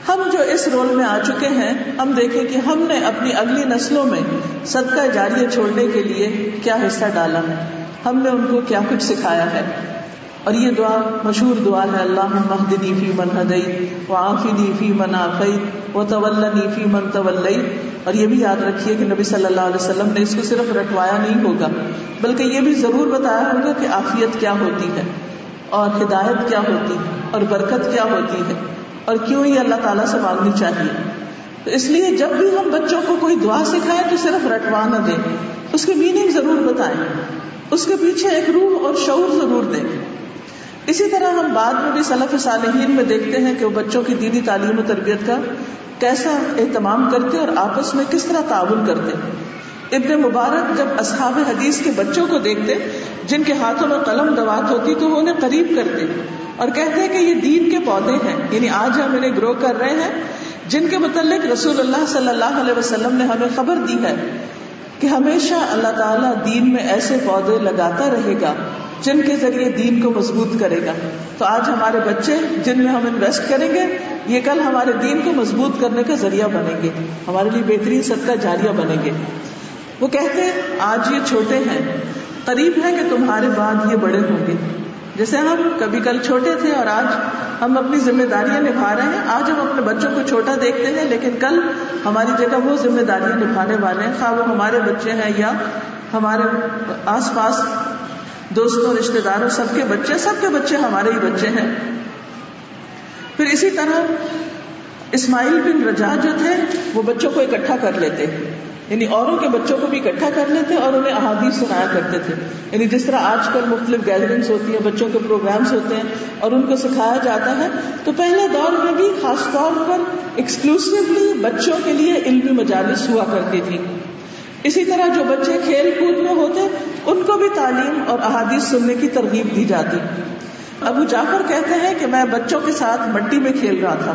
ہم جو اس رول میں آ چکے ہیں، ہم دیکھیں کہ ہم نے اپنی اگلی نسلوں میں صدقہ جاریہ چھوڑنے کے لیے کیا حصہ ڈالا ہے۔ ہم نے ان کو کیا کچھ سکھایا ہے۔ اور یہ دعا مشہور دعا ہے اللہ مہدنی فی من ہدئی و آفنی فی من آفئی و طولنی فی من طولی اور یہ بھی یاد رکھیے کہ نبی صلی اللہ علیہ وسلم نے اس کو صرف رٹوایا نہیں ہوگا، بلکہ یہ بھی ضرور بتایا ہوگا کہ آفیت کیا ہوتی ہے، اور ہدایت کیا ہوتی ہے، اور برکت کیا ہوتی ہے۔ اور کیوں یہ اللہ تعالیٰ سے مانگنی چاہیے؟ تو اس لیے جب بھی ہم بچوں کو کوئی دعا سکھائیں تو صرف رٹوا نہ دیں، اس کی میننگ ضرور بتائیں۔ اس کے پیچھے ایک روح اور شعور ضرور دیں۔ اسی طرح ہم بعد میں بھی صلاف صالحین میں دیکھتے ہیں کہ وہ بچوں کی دینی تعلیم و تربیت کا کیسا اہتمام کرتے اور آپس میں کس طرح تعاون کرتے ابن مبارک جب اصحاب حدیث کے بچوں کو دیکھتے، جن کے ہاتھوں میں قلم دوات ہوتی تو وہ انہیں قریب کرتے اور کہتے ہیں کہ یہ دین کے پودے ہیں یعنی آج ہم انہیں گرو کر رہے ہیں۔ جن کے متعلق رسول اللہ صلی اللہ علیہ وسلم نے ہمیں خبر دی ہے کہ ہمیشہ اللہ تعالیٰ دین میں ایسے پودے لگاتا رہے گا جن کے ذریعے دین کو مضبوط کرے گا۔ تو آج ہمارے بچے جن میں ہم انویسٹ کریں گے، یہ کل ہمارے دین کو مضبوط کرنے کا ذریعہ بنیں گے۔ ہمارے لیے بہترین صدقہ جاریہ بنیں گے۔ وہ کہتے ہیں، آج یہ چھوٹے ہیں، قریب ہے کہ تمہارے بعد یہ بڑے ہوں گے۔ جیسے ہم کبھی کل چھوٹے تھے اور آج ہم اپنی ذمہ داریاں نبھا رہے ہیں، آج ہم اپنے بچوں کو چھوٹا دیکھتے ہیں، لیکن کل ہماری جگہ وہ ذمہ داریاں نبھانے والے ہیں۔ خواہ وہ ہمارے بچے ہیں یا ہمارے آس پاس دوستوں رشتے داروں، سب کے بچے، سب کے بچے ہمارے ہی بچے ہیں۔ پھر اسی طرح اسماعیل بن رجا جو تھے، وہ بچوں کو اکٹھا کر لیتے۔ یعنی اوروں کے بچوں کو بھی اکٹھا کر لیتے اور انہیں احادیث سنایا کرتے تھے۔ یعنی جس طرح آج کل مختلف گیدرنگس ہوتی ہیں، بچوں کے پروگرامس ہوتے ہیں اور ان کو سکھایا جاتا ہے، تو پہلے دور میں بھی خاص طور پر ایکسکلوسولی بچوں کے لیے علمی مجالس ہوا کرتی تھی۔ اسی طرح جو بچے کھیل کود میں ہوتے، ان کو بھی تعلیم اور احادیث سننے کی ترغیب دی جاتی۔ ابو جعفر کہتے ہیں کہ میں بچوں کے ساتھ مٹی میں کھیل رہا تھا۔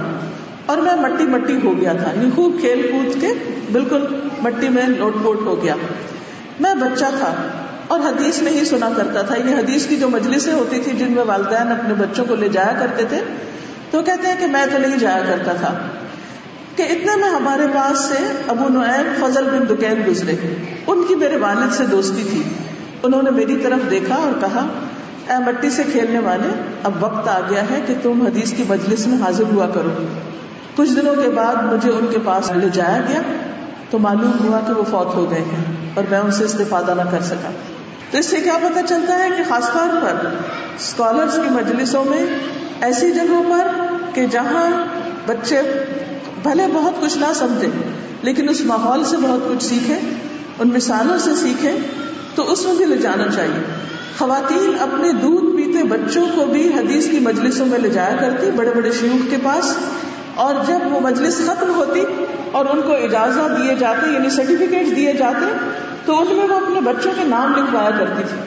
اور میں مٹی مٹی ہو گیا تھا یعنی خوب کھیل کود کے بالکل مٹی میں لوٹ پوٹ ہو گیا۔ میں بچہ تھا اور حدیث نہیں سنا کرتا تھا یعنی حدیث کی جو مجلسیں ہوتی تھی جن میں والدین اپنے بچوں کو لے جایا کرتے تھے، تو کہتے ہیں کہ میں تو نہیں جایا کرتا تھا۔ کہ اتنے میں ہمارے پاس سے ابو نعیم، فضل بن دکین گزرے۔ ان کی میرے والد سے دوستی تھی۔ انہوں نے میری طرف دیکھا اور کہا، اے مٹی سے کھیلنے والے، اب وقت آ گیا ہے کہ تم حدیث کی مجلس میں حاضر ہوا کرو۔ کچھ دنوں کے بعد مجھے ان کے پاس لے جایا گیا تو معلوم ہوا کہ وہ فوت ہو گئے ہیں اور میں ان سے استفادہ نہ کر سکا۔ تو اس سے کیا پتا چلتا ہے کہ خاص طور پر اسکالرس کی مجلسوں میں ایسی جگہوں پر کہ جہاں بچے بھلے بہت کچھ نہ سمجھے، لیکن اس ماحول سے بہت کچھ سیکھے، ان مثالوں سے سیکھے، تو اس میں بھی لے جانا چاہیے۔ خواتین اپنے دودھ پیتے بچوں کو بھی حدیث کی مجلسوں میں لے جایا کرتی، بڑے بڑے شیوخ کے پاس اور جب وہ مجلس ختم ہوتی اور ان کو اجازت دیے جاتے یعنی سرٹیفکیٹ دیے جاتے، تو ان میں وہ اپنے بچوں کے نام لکھوایا کرتی تھی۔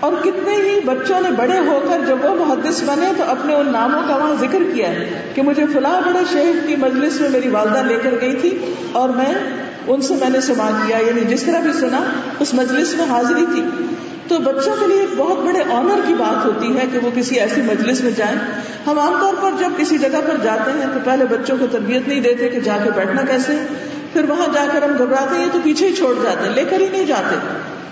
اور کتنے ہی بچوں نے بڑے ہو کر جب وہ محدث بنے، تو اپنے ان ناموں کا وہاں ذکر کیا ہے کہ مجھے فلاں بڑے شیخ کی مجلس میں میری والدہ لے کر گئی تھی اور میں ان سے میں نے سما کیا یعنی جس طرح بھی سنا، اس مجلس میں حاضری تھی۔ تو بچوں کے لیے ایک بہت بڑے آنر کی بات ہوتی ہے کہ وہ کسی ایسی مجلس میں جائیں۔ ہم عام طور پر جب کسی جگہ پر جاتے ہیں تو پہلے بچوں کو تربیت نہیں دیتے کہ جا کے بیٹھنا کیسے پھر وہاں جا کر ہم گھبراتے ہیں تو پیچھے ہی چھوڑ جاتے ہیں، لے کر ہی نہیں جاتے۔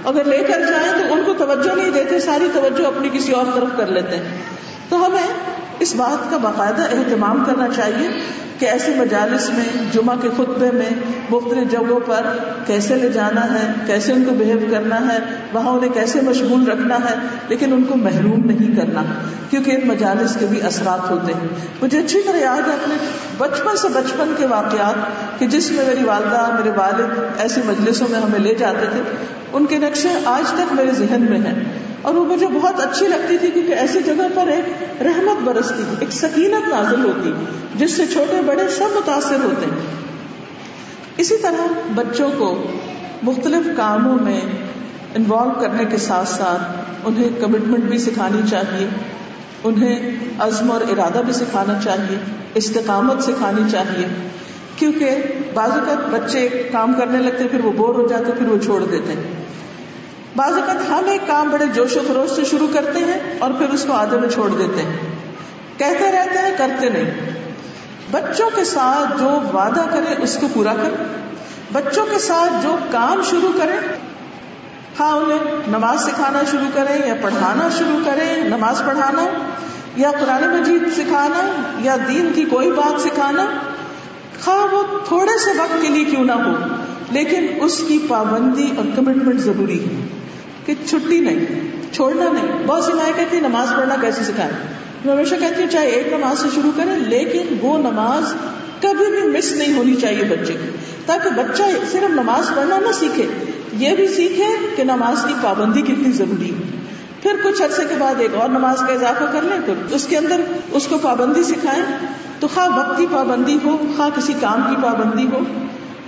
اگر لے کر جائیں تو ان کو توجہ نہیں دیتے، ساری توجہ اپنی کسی اور طرف کر لیتے ہیں۔ تو ہمیں اس بات کا باقاعدہ اہتمام کرنا چاہیے کہ ایسے مجالس میں، جمعہ کے خطبے میں مختلف جگہوں پر کیسے لے جانا ہے، کیسے ان کو بہیو کرنا ہے، وہاں انہیں کیسے مشغول رکھنا ہے، لیکن ان کو محروم نہیں کرنا، کیونکہ ان مجالس کے بھی اثرات ہوتے ہیں۔ مجھے اچھی طرح یاد ہے اپنے بچپن سے بچپن کے واقعات کہ جس میں میری والدہ، میرے والد ایسی مجلسوں میں ہمیں لے جاتے تھے۔ ان کے نقشے آج تک میرے ذہن میں ہیں۔ اور وہ مجھے بہت اچھی لگتی تھی کیونکہ ایسی جگہ پر ایک رحمت برستی تھی، ایک سکینت نازل ہوتی، جس سے چھوٹے بڑے سب متاثر ہوتے۔ ہیں اسی طرح بچوں کو مختلف کاموں میں انوالو کرنے کے ساتھ ساتھ انہیں کمٹمنٹ بھی سکھانی چاہیے، انہیں عزم اور ارادہ بھی سکھانا چاہیے، استقامت سکھانی چاہیے۔ کیونکہ بعض اوقات بچے کام کرنے لگتے، پھر وہ بور ہو جاتے، پھر وہ چھوڑ دیتے۔ ہیں بعض اوقات ہم ایک کام بڑے جوش و خروش سے شروع کرتے ہیں اور پھر اس کو آدھے میں چھوڑ دیتے ہیں۔ کہتے رہتے ہیں، کرتے نہیں۔ بچوں کے ساتھ جو وعدہ کرے، اس کو پورا کریں بچوں کے ساتھ جو کام شروع کریں ہاں انہیں نماز سکھانا شروع کریں یا پڑھانا شروع کریں، نماز پڑھانا یا قرآن مجید سکھانا یا دین کی کوئی بات سکھانا۔ ہاں وہ تھوڑے سے وقت کے لیے کیوں نہ ہو، لیکن اس کی پابندی اور کمٹمنٹ ضروری ہے۔ کہ چھٹی نہیں، چھوڑنا نہیں۔ بہت سی مائیں کہتی نماز پڑھنا کیسے سکھائیں؟ میں ہمیشہ کہتی ہوں چاہے ایک نماز سے شروع کریں، لیکن وہ نماز کبھی بھی مس نہیں ہونی چاہیے بچے کی۔ تاکہ بچہ صرف نماز پڑھنا نہ سیکھے، یہ بھی سیکھے کہ نماز کی پابندی کتنی ضروری ہے۔ پھر کچھ عرصے کے بعد ایک اور نماز کا اضافہ کر لیں تو اس کے اندر اس کو پابندی سکھائیں۔ تو خواہ وقت کی پابندی ہو، خواہ کسی کام کی پابندی ہو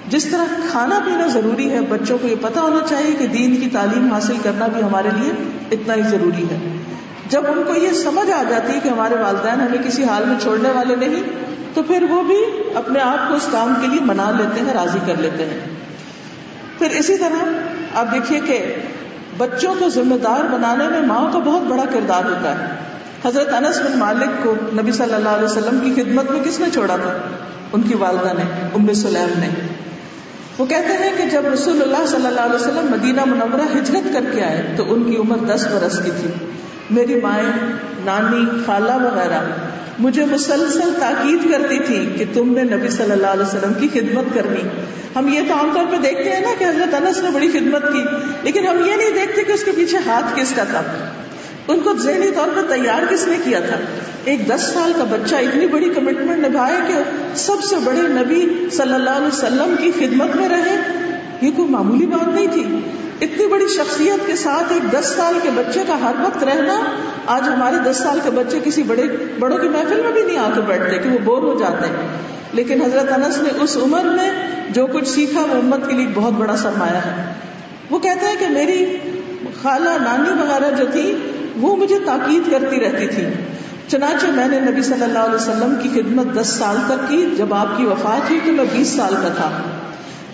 جس طرح کھانا پینا ضروری ہے، بچوں کو یہ پتا ہونا چاہیے کہ دین کی تعلیم حاصل کرنا بھی ہمارے لیے اتنا ہی ضروری ہے۔ جب ان کو یہ سمجھ آ جاتی ہے کہ ہمارے والدین ہمیں کسی حال میں چھوڑنے والے نہیں، تو پھر وہ بھی اپنے آپ کو اس کام کے لیے منا لیتے ہیں، راضی کر لیتے ہیں۔ پھر اسی طرح آپ دیکھیے کہ بچوں کو ذمہ دار بنانے میں ماں کا بہت بڑا کردار ہوتا ہے۔ حضرت انس بن مالک کو نبی صلی اللہ علیہ وسلم کی خدمت میں کس نے چھوڑا تھا؟ ان کی والدہ نے، ام سلیم نے۔ وہ کہتے ہیں کہ جب رسول اللہ صلی اللہ علیہ وسلم مدینہ منورہ ہجرت کر کے آئے تو ان کی عمر دس برس کی تھی۔ میری مائیں، نانی، خالہ وغیرہ مجھے مسلسل تاکید کرتی تھی کہ تم نے نبی صلی اللہ علیہ وسلم کی خدمت کرنی۔ ہم یہ تو عام طور پہ دیکھتے ہیں نا کہ حضرت انس نے بڑی خدمت کی، لیکن ہم یہ نہیں دیکھتے کہ اس کے پیچھے ہاتھ کس کا تھا۔ ان کو ذہنی طور پر تیار کس نے کیا تھا؟ ایک دس سال کا بچہ اتنی بڑی کمٹمنٹ نبھائے کہ سب سے بڑے نبی صلی اللہ علیہ وسلم کی خدمت میں رہے۔ یہ کوئی معمولی بات نہیں تھی۔ اتنی بڑی شخصیت کے ساتھ ایک دس سال کے بچے کا ہر وقت رہنا، آج ہمارے دس سال کے بچے کسی بڑے، بڑوں کی محفل میں بھی نہیں آ کے بیٹھتے کہ وہ بور ہو جاتے ہیں۔ لیکن حضرت انس نے اس عمر میں جو کچھ سیکھا، وہ امت کے لیے بہت بڑا سرمایہ ہے۔ وہ کہتے ہیں کہ میری خالہ، نانی وغیرہ جو تھی وہ مجھے تاکید کرتی رہتی تھی۔ چنانچہ میں نے نبی صلی اللہ علیہ وسلم کی خدمت دس سال تک کی، جب آپ کی وفات ہوئی تو میں بیس سال کا تھا۔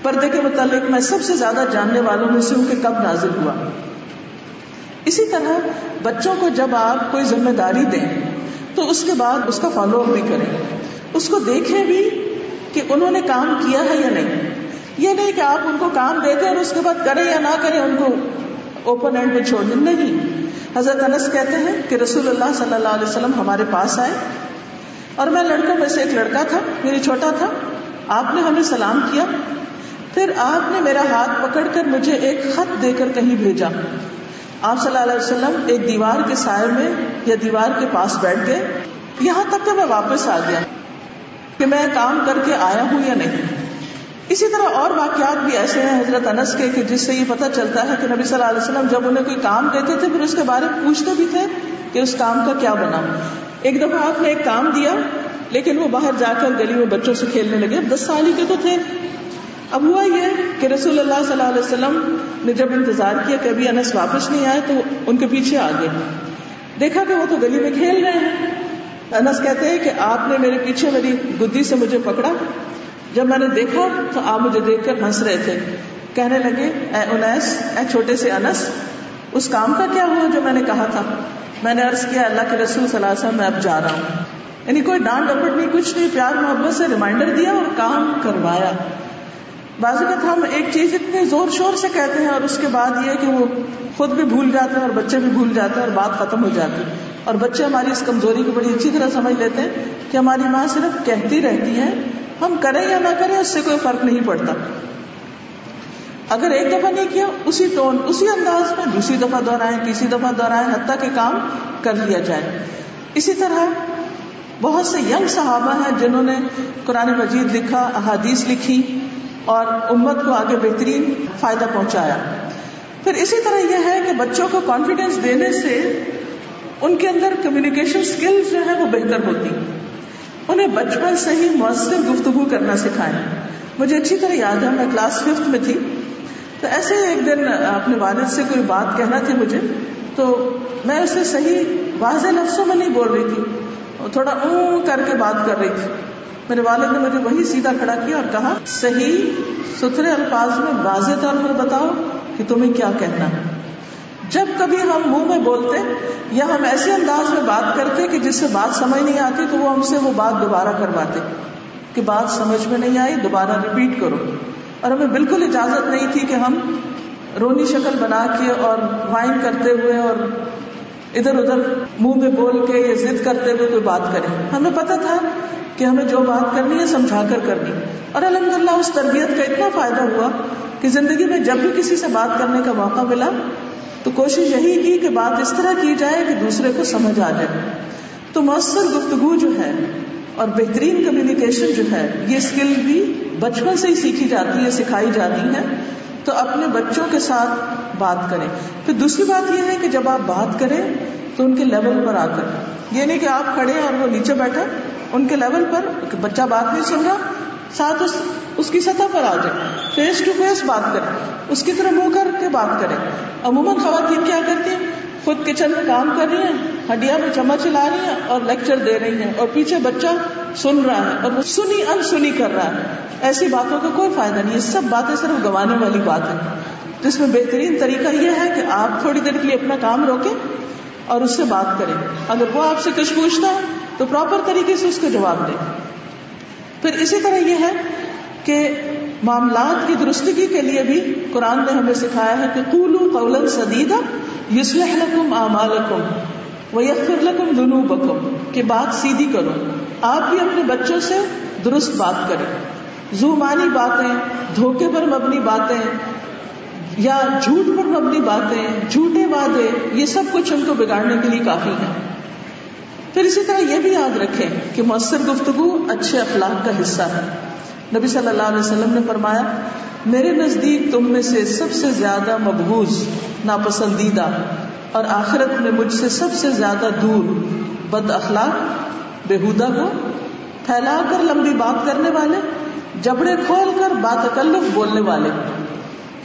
پردے کے متعلق میں سب سے زیادہ جاننے والوں میں سے ہوں کہ کب نازل ہوا۔ اسی طرح بچوں کو جب آپ کوئی ذمہ داری دیں، تو اس کے بعد اس کا فالو اپ بھی کریں۔ اس کو دیکھیں بھی کہ انہوں نے کام کیا ہے یا نہیں۔ یہ نہیں کہ آپ ان کو کام دے دیں اور اس کے بعد کریں یا نہ کریں، ان کو اوپن اینڈ میں چھوڑ دیں نہیں۔ حضرت انس کہتے ہیں کہ رسول اللہ صلی اللہ علیہ وسلم ہمارے پاس آئے اور میں لڑکوں میں سے ایک لڑکا تھا، میری چھوٹا تھا۔ آپ نے ہمیں سلام کیا۔ پھر آپ نے میرا ہاتھ پکڑ کر مجھے ایک خط دے کر کہیں بھیجا۔ آپ صلی اللہ علیہ وسلم ایک دیوار کے سائے میں یا دیوار کے پاس بیٹھ گئے۔ یہاں تک کہ میں واپس آ گیا کہ میں کام کر کے آیا ہوں یا نہیں۔ اسی طرح اور واقعات بھی ایسے ہیں حضرت انس کے کہ جس سے یہ پتہ چلتا ہے کہ نبی صلی اللہ علیہ وسلم جب انہیں کوئی کام دیتے تھے، پھر اس کے بارے میں پوچھتے بھی تھے کہ اس کام کا کیا بنا۔ ایک دفعہ آپ نے ایک کام دیا، لیکن وہ باہر جا کر گلی میں بچوں سے کھیلنے لگے۔ اب دس سال ہی کے تو تھے۔ اب ہوا یہ کہ رسول اللہ صلی اللہ علیہ وسلم نے جب انتظار کیا کہ ابھی انس واپس نہیں آئے، تو ان کے پیچھے آ گئے دیکھا کہ وہ تو گلی میں کھیل رہے ہیں۔ انس کہتے ہیں کہ آپ نے میرے پیچھے میری گدی سے مجھے پکڑا۔ جب میں نے دیکھا تو آپ مجھے دیکھ کر ہنس رہے تھے۔ کہنے لگے، اے انیس، اے چھوٹے سے انس، اس کام کا کیا ہوا جو میں نے کہا تھا؟ میں نے عرض کیا، اللہ کے رسول صلی اللہ علیہ وسلم، میں اب جا رہا ہوں۔ یعنی کوئی ڈانٹ ڈپٹ نہیں، کچھ نہیں، پیار، محبت سے ریمائنڈر دیا اور کام کروایا۔ بعض اوقات ہم ایک چیز اتنے زور شور سے کہتے ہیں اور اس کے بعد یہ کہ وہ خود بھی بھول جاتے ہیں اور بچے بھی بھول جاتے ہیں اور بات ختم ہو جاتی اور بچے ہماری اس کمزوری کو بڑی اچھی طرح سمجھ لیتے ہیں کہ ہماری ماں صرف کہتی رہتی ہے ہم کریں یا نہ کریں، اس سے کوئی فرق نہیں پڑتا۔ اگر ایک دفعہ نہیں کیا، اسی ٹون، اسی انداز میں دوسری دفعہ دوہرائیں تیسری دفعہ دوہرائیں حتیٰ کہ کام کر لیا جائے۔ اسی طرح بہت سے ینگ صحابہ ہیں جنہوں نے قرآن مجید لکھا، احادیث لکھی اور امت کو آگے بہترین فائدہ پہنچایا۔ پھر اسی طرح یہ ہے کہ بچوں کو کانفیڈینس دینے سے ان کے اندر کمیونیکیشن اسکلز جو ہے وہ بہتر ہوتی۔ انہیں بچپن سے ہی مؤثر گفتگو کرنا سکھائیں مجھے اچھی طرح یاد ہے، میں کلاس ففتھ میں تھی۔ تو ایسے ایک دن اپنے والد سے کوئی بات کہنا تھی مجھے، تو میں اسے صحیح واضح لفظوں میں نہیں بول رہی تھی تھوڑا اون کر کے بات کر رہی تھی۔ میرے والد نے مجھے وہی سیدھا کھڑا کیا اور کہا، صحیح ستھرے الفاظ میں واضح طور پر بتاؤ کہ تمہیں کیا کہنا ہے۔ جب کبھی ہم منہ میں بولتے یا ہم ایسے انداز میں بات کرتے کہ جس سے بات سمجھ نہیں آتی تو وہ ہم سے وہ بات دوبارہ کرواتے کہ بات سمجھ میں نہیں آئی، دوبارہ ریپیٹ کرو۔ اور ہمیں بالکل اجازت نہیں تھی کہ ہم رونی شکل بنا کے اور وائن کرتے ہوئے اور ادھر ادھر منہ میں بول کے یا ضد کرتے ہوئے کوئی بات کریں۔ ہمیں پتا تھا کہ ہمیں جو بات کرنی ہے سمجھا کر کرنی۔ اور الحمد للہ اس تربیت کا اتنا فائدہ ہوا کہ زندگی میں جب بھی کسی سے بات کرنے کا موقع ملا تو کوشش یہی کی کہ بات اس طرح کی جائے کہ دوسرے کو سمجھ آ جائے۔ تو مؤثر گفتگو جو ہے اور بہترین کمیونیکیشن جو ہے، یہ اسکل بھی بچپن سے ہی سیکھی جاتی ہے، سکھائی جاتی ہے۔ تو اپنے بچوں کے ساتھ بات کریں۔ پھر دوسری بات یہ ہے کہ جب آپ بات کریں، تو ان کے لیول پر آ کر۔ یہ نہیں کہ آپ کھڑے اور وہ نیچے بیٹھے، ان کے لیول پر بچہ بات نہیں سن رہا، ساتھ اس اس کی سطح پر آ جائے۔ فیس ٹو فیس بات کرے اس کی طرح منہ کر کے بات کرے عموماً خواتین کیا کرتی ہیں؟ خود کچن میں کام کر رہی ہیں ہڈیا میں چمچ لا رہی ہیں اور لیکچر دے رہی ہیں اور پیچھے بچہ سن رہا ہے اور وہ سنی ان سنی کر رہا ہے۔ ایسی باتوں کا کوئی فائدہ نہیں، یہ سب باتیں صرف گوانے والی بات ہے جس میں بہترین طریقہ یہ ہے کہ آپ تھوڑی دیر کے لیے اپنا کام روکیں اور اس سے بات کریں۔ اگر وہ آپ سے کچھ پوچھتا ہے تو پراپر طریقے سے اس کو جواب دیں۔ پھر اسی طرح یہ ہے کہ معاملات کی درستگی کے لیے بھی قرآن نے ہمیں سکھایا ہے کہ قولو قولا سدیدہ یصلح لکم اعمالکم ویغفر لکم ذنوبکم، کہ بات سیدھی کرو، آپ بھی اپنے بچوں سے درست بات کریں۔ زومانی باتیں، دھوکے پر مبنی باتیں، یا جھوٹ پر مبنی باتیں، جھوٹے وعدے، یہ سب کچھ ان کو بگاڑنے کے لیے کافی ہے پھر اسی طرح یہ بھی یاد رکھیں کہ مؤثر گفتگو اچھے اخلاق کا حصہ ہے۔ نبی صلی اللہ علیہ وسلم نے فرمایا، میرے نزدیک تم میں سے سب سے زیادہ مقبوض ناپسندیدہ، اور آخرت میں مجھ سے سب سے زیادہ دور، بد اخلاق بےحدہ کو پھیلا کر لمبی بات کرنے والے، جبڑے کھول کر بات اکلف بولنے والے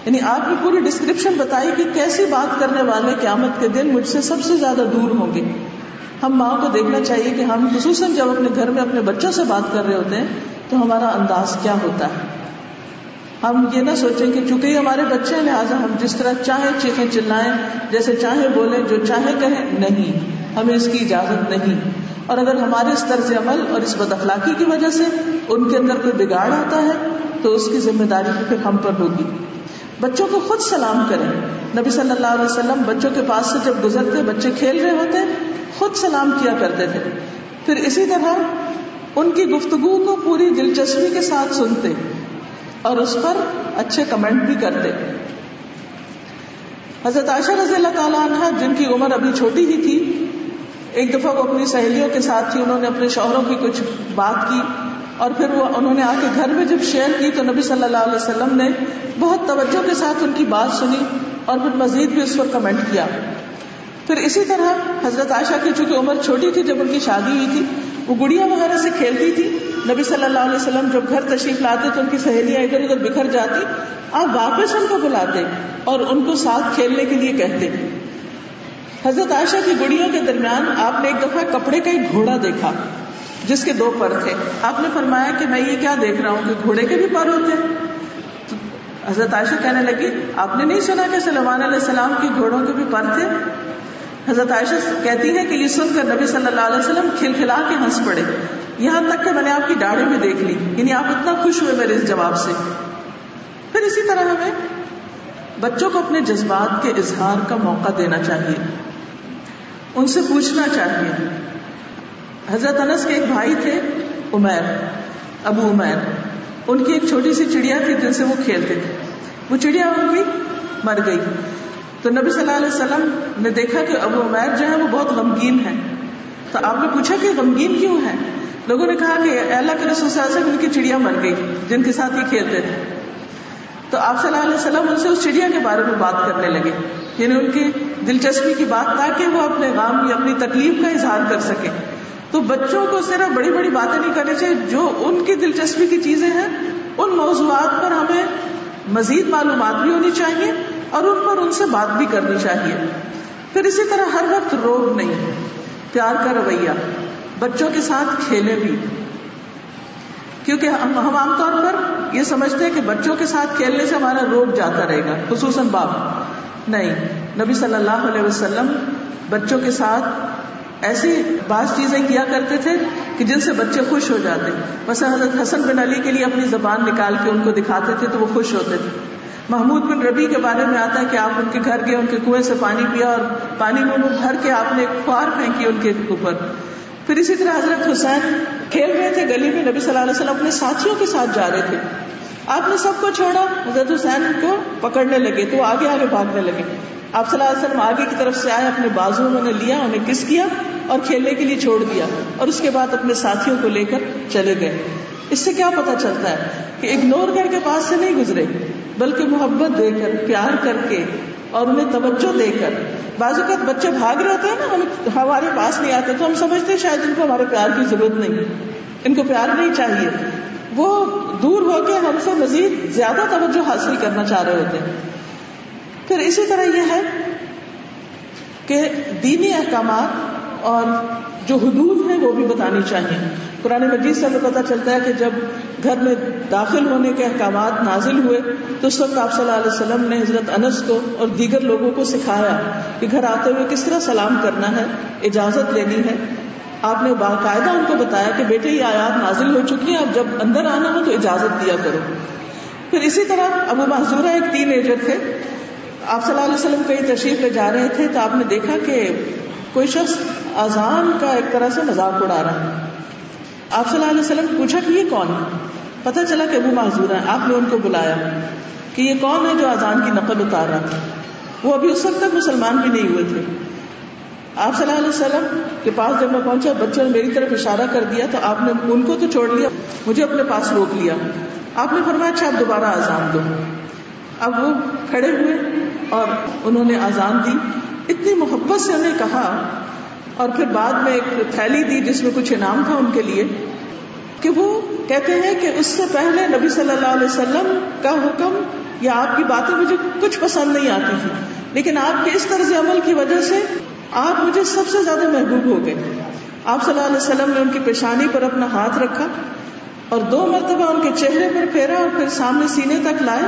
یعنی آپ نے پوری ڈسکرپشن بتائی کہ کیسی بات کرنے والے قیامت کے دن مجھ سے سب سے زیادہ دور ہوں گے۔ ہم ماں کو دیکھنا چاہیے کہ ہم خصوصاً جب اپنے گھر میں اپنے بچوں سے بات کر رہے ہوتے ہیں تو ہمارا انداز کیا ہوتا ہے؟ ہم یہ نہ سوچیں کہ چونکہ یہ ہمارے بچے ہیں، لہٰذا ہم جس طرح چاہیں چیخیں چلائیں، جیسے چاہیں بولیں، جو چاہیں کہیں نہیں، ہمیں اس کی اجازت نہیں۔ اور اگر ہمارے اس طرز عمل اور اس بد اخلاقی کی وجہ سے ان کے اندر کوئی بگاڑ آتا ہے، تو اس کی ذمہ داری پھر ہم پر ہوگی۔ بچوں کو خود سلام کریں۔ نبی صلی اللہ علیہ وسلم بچوں کے پاس سے جب گزرتے، بچے کھیل رہے ہوتے، خود سلام کیا کرتے تھے۔ پھر اسی طرح ان کی گفتگو کو پوری دلچسپی کے ساتھ سنتے اور اس پر اچھے کمنٹ بھی کرتے۔ حضرت عائشہ رضی اللہ تعالیٰ عنہ، جن کی عمر ابھی چھوٹی ہی تھی، ایک دفعہ وہ اپنی سہیلیوں کے ساتھ تھی، انہوں نے اپنے شوہروں کی کچھ بات کی اور پھر وہ انہوں نے آ کے گھر میں جب شیئر کی تو نبی صلی اللہ علیہ وسلم نے بہت توجہ کے ساتھ ان کی بات سنی اور پھر مزید بھی اس پر کمنٹ کیا۔ پھر اسی طرح حضرت عائشہ کی چونکہ عمر چھوٹی تھی جب ان کی شادی ہوئی تھی وہ گڑیا وغیرہ سے کھیلتی تھی نبی صلی اللہ علیہ وسلم جب گھر تشریف لاتے تو ان کی سہیلیاں ادھر ادھر بکھر جاتی۔ آپ واپس ان کو بلاتے اور ان کو ساتھ کھیلنے کے لیے کہتے۔ حضرت عائشہ کی گڑیوں کے درمیان آپ نے ایک دفعہ کپڑے کا ایک گھوڑا دیکھا، جس کے دو پر تھے۔ آپ نے فرمایا کہ میں یہ کیا دیکھ رہا ہوں کہ گھوڑے کے بھی پر ہوتے۔ حضرت عائشہ کہنے لگی آپ نے نہیں سنا کہ سلمان علیہ السلام کے گھوڑوں کے بھی پر تھے؟ حضرت عائشہ کہتی ہے کہ یہ سن کر نبی صلی اللہ علیہ وسلم کھل کھلا کے ہنس پڑے۔ یہاں تک کہ میں نے آپ کی داڑھی بھی دیکھ لی۔ یعنی آپ اتنا خوش ہوئے میرے اس جواب سے۔ پھر اسی طرح ہمیں بچوں کو اپنے جذبات کے اظہار کا موقع دینا چاہیے۔ ان سے پوچھنا چاہیے۔ حضرت انس کے ایک بھائی تھے، عمیر، ابو عمیر۔ ان کی ایک چھوٹی سی چڑیا تھی جن سے وہ کھیلتے تھے۔ وہ چڑیا ان کی مر گئی۔ تو نبی صلی اللہ علیہ وسلم نے دیکھا کہ ابو عمیر جو ہے وہ بہت غمگین ہے۔ تو آپ نے پوچھا کہ غمگین کیوں ہے؟ لوگوں نے کہا کہ اللہ کے رسول صلی اللہ علیہ وسلم، ان کی چڑیا مر گئی، جن کے ساتھ یہ کھیلتے تھے۔ تو آپ صلی اللہ علیہ وسلم ان سے اس چڑیا کے بارے میں بات کرنے لگے۔ یعنی ان کی دلچسپی کی بات، تاکہ وہ اپنے غام یا اپنی تکلیف کا اظہار کر سکے۔ تو بچوں کو صرف بڑی بڑی باتیں نہیں کرنی چاہیے، جو ان کی دلچسپی کی چیزیں ہیں، ان موضوعات پر ہمیں مزید معلومات بھی ہونی چاہیے۔ اور ان پر ان سے بات بھی کرنی چاہیے۔ پھر اسی طرح ہر وقت روگ نہیں، پیار کا رویہ، بچوں کے ساتھ کھیلے بھی۔ کیونکہ ہم عام طور پر یہ سمجھتے ہیں کہ بچوں کے ساتھ کھیلنے سے ہمارا روگ جاتا رہے گا، خصوصاً باپ۔ نہیں، نبی صلی اللہ علیہ وسلم بچوں کے ساتھ ایسی بعض چیزیں کیا کرتے تھے کہ جن سے بچے خوش ہو جاتے۔ مثلا حضرت حسن بن علی کے لیے اپنی زبان نکال کے ان کو دکھاتے تھے تو وہ خوش ہوتے تھے۔ محمود بن ربی کے بارے میں آتا ہے کہ آپ ان کے گھر گئے، ان کے کنویں سے پانی پیا اور پانی میں وہ بھر کے آپ نے ایک خوار پھینکی ان کے اوپر۔ پھر اسی طرح حضرت حسین کھیل رہے تھے، گلی میں نبی صلی اللہ علیہ وسلم اپنے ساتھیوں کے ساتھ جا رہے تھے۔ آپ نے سب کو چھوڑا، حضرت حسین کو پکڑنے لگے تو آگے آگے بھاگنے لگے۔ آپ صلی اللہ علیہ وسلم آگے کی طرف سے آئے، اپنے بازو میں نے لیا، انہیں کس کیا اور کھیلنے کے لیے چھوڑ دیا۔ اور اس کے بعد اپنے ساتھیوں کو لے کر چلے گئے۔ اس سے کیا پتا چلتا ہے کہ اگنور کر کے پاس سے نہیں گزرے، بلکہ محبت دے کر، پیار کر کے اور انہیں توجہ دے کر۔ بعض اوقات بچے بھاگ رہے ہوتے ہیں نا، ہم ہمارے پاس نہیں آتے، تو ہم سمجھتے ہیں شاید ان کو ہمارے پیار کی ضرورت نہیں ان کو پیار نہیں چاہیے۔ وہ دور ہو کے ہم سے مزید زیادہ توجہ حاصل کرنا چاہ رہے ہوتے ہیں۔ پھر اسی طرح یہ ہے کہ دینی احکامات اور جو حدود ہیں وہ بھی بتانی چاہیے۔ قرآن مجید سے ہمیں پتہ چلتا ہے کہ جب گھر میں داخل ہونے کے احکامات نازل ہوئے، تو اس وقت آپ صلی اللہ علیہ وسلم نے حضرت انس کو اور دیگر لوگوں کو سکھایا کہ گھر آتے ہوئے کس طرح سلام کرنا ہے، اجازت لینی ہے۔ آپ نے باقاعدہ ان کو بتایا کہ بیٹے یہ آیات نازل ہو چکی ہیں اب جب اندر آنا ہو تو اجازت دیا کرو۔ پھر اسی طرح ابو محضورہ ایک تین ایجر تھے۔ آپ صلی اللہ علیہ وسلم کئی تشریف لے جا رہے تھے تو آپ نے دیکھا کہ کوئی شخص اذان کا ایک طرح سے مذاق اڑا رہا ہے۔ آپ صلی اللہ علیہ وسلم پوچھا کہ یہ کون ہے؟ پتا چلا کہ ابو معذور ہے آپ نے ان کو بلایا کہ یہ کون ہے جو اذان کی نقل اتار رہا تھا وہ ابھی اس وقت تک مسلمان بھی نہیں ہوئے تھے۔ آپ صلی اللہ علیہ وسلم کے پاس جب میں پہنچا، بچوں نے میری طرف اشارہ کر دیا تو آپ نے ان کو تو چھوڑ لیا، مجھے اپنے پاس روک لیا۔ آپ نے فرمایا اچھا آپ دوبارہ آزان دو۔ اب وہ کھڑے ہوئے اور انہوں نے آزان دی۔ اتنی محبت سے انہیں کہا اور پھر بعد میں ایک تھیلی دی جس میں کچھ انعام تھا ان کے لیے کہ وہ کہتے ہیں کہ اس سے پہلے نبی صلی اللہ علیہ وسلم کا حکم یا آپ کی باتیں مجھے کچھ پسند نہیں آتی تھی لیکن آپ کے اس طرز عمل کی وجہ سے آپ مجھے سب سے زیادہ محبوب ہو گئے۔ آپ صلی اللہ علیہ وسلم نے ان کی پیشانی پر اپنا ہاتھ رکھا۔ اور دو مرتبہ ان کے چہرے پر پھیرا اور پھر سامنے سینے تک لائے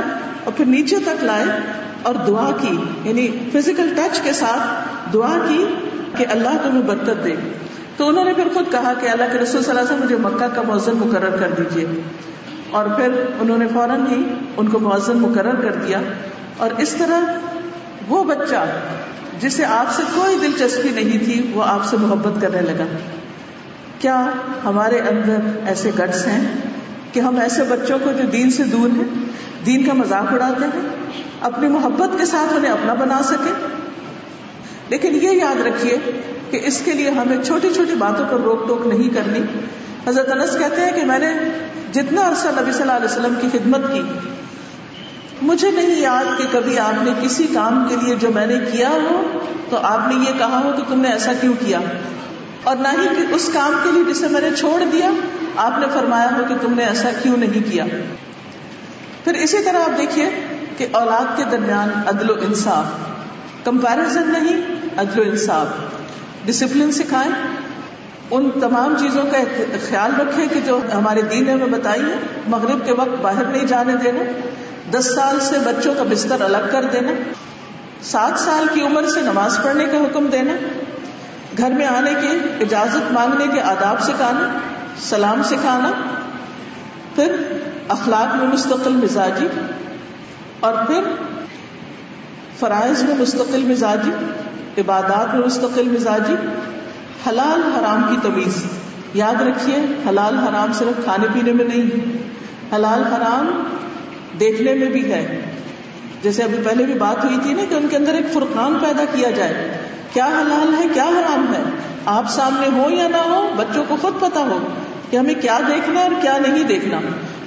اور پھر نیچے تک لائے اور دعا کی یعنی فزیکل ٹچ کے ساتھ دعا کی کہ اللہ تمہیں برکت دے۔ تو انہوں نے پھر خود کہا کہ اللہ کے رسول صلی اللہ علیہ وسلم مجھے مکہ کا موزن مقرر کر دیجیے اور پھر انہوں نے فوراً ہی ان کو موزن مقرر کر دیا۔ اور اس طرح وہ بچہ جسے آپ سے کوئی دلچسپی نہیں تھی، وہ آپ سے محبت کرنے لگا۔ کیا ہمارے اندر ایسے گٹس ہیں کہ ہم ایسے بچوں کو جو دین سے دور ہیں، دین کا مذاق اڑاتے ہیں، اپنی محبت کے ساتھ انہیں اپنا بنا سکے لیکن یہ یاد رکھیے کہ اس کے لیے ہمیں چھوٹی چھوٹی باتوں پر روک ٹوک نہیں کرنی۔ حضرت انس کہتے ہیں کہ میں نے جتنا عرصہ نبی صلی اللہ علیہ وسلم کی خدمت کی، مجھے نہیں یاد کہ کبھی آپ نے کسی کام کے لیے جو میں نے کیا ہو تو آپ نے یہ کہا ہو کہ تم نے ایسا کیوں کیا؟ اور نہ ہی کہ اس کام کے لیے جسے میں نے چھوڑ دیا، آپ نے فرمایا ہو کہ تم نے ایسا کیوں نہیں کیا؟ پھر اسی طرح آپ دیکھیے کہ اولاد کے درمیان عدل و انصاف کمپیرزن نہیں، عدل و انصاف۔ ڈسپلن سکھائیں۔ ان تمام چیزوں کا خیال رکھیں کہ جو ہمارے دین نے ہمیں بتائی ہے، مغرب کے وقت باہر نہیں جانے دینا، دس سال سے بچوں کا بستر الگ کر دینا، سات سال کی عمر سے نماز پڑھنے کا حکم دینا گھر میں آنے کی اجازت مانگنے کے آداب سکھانا سلام سکھانا پھر اخلاق میں مستقل مزاجی، اور پھر فرائض میں مستقل مزاجی، عبادات میں مستقل مزاجی، حلال حرام کی تمیز۔ یاد رکھیے، حلال حرام صرف کھانے پینے میں نہیں ہے حلال حرام دیکھنے میں بھی ہے۔ جیسے ابھی پہلے بھی بات ہوئی تھی نا کہ ان کے اندر ایک فرقان پیدا کیا جائے۔ کیا حلال ہے، کیا حرام ہے؟ آپ سامنے ہو یا نہ ہو، بچوں کو خود پتا ہو کہ ہمیں کیا دیکھنا اور کیا نہیں دیکھنا۔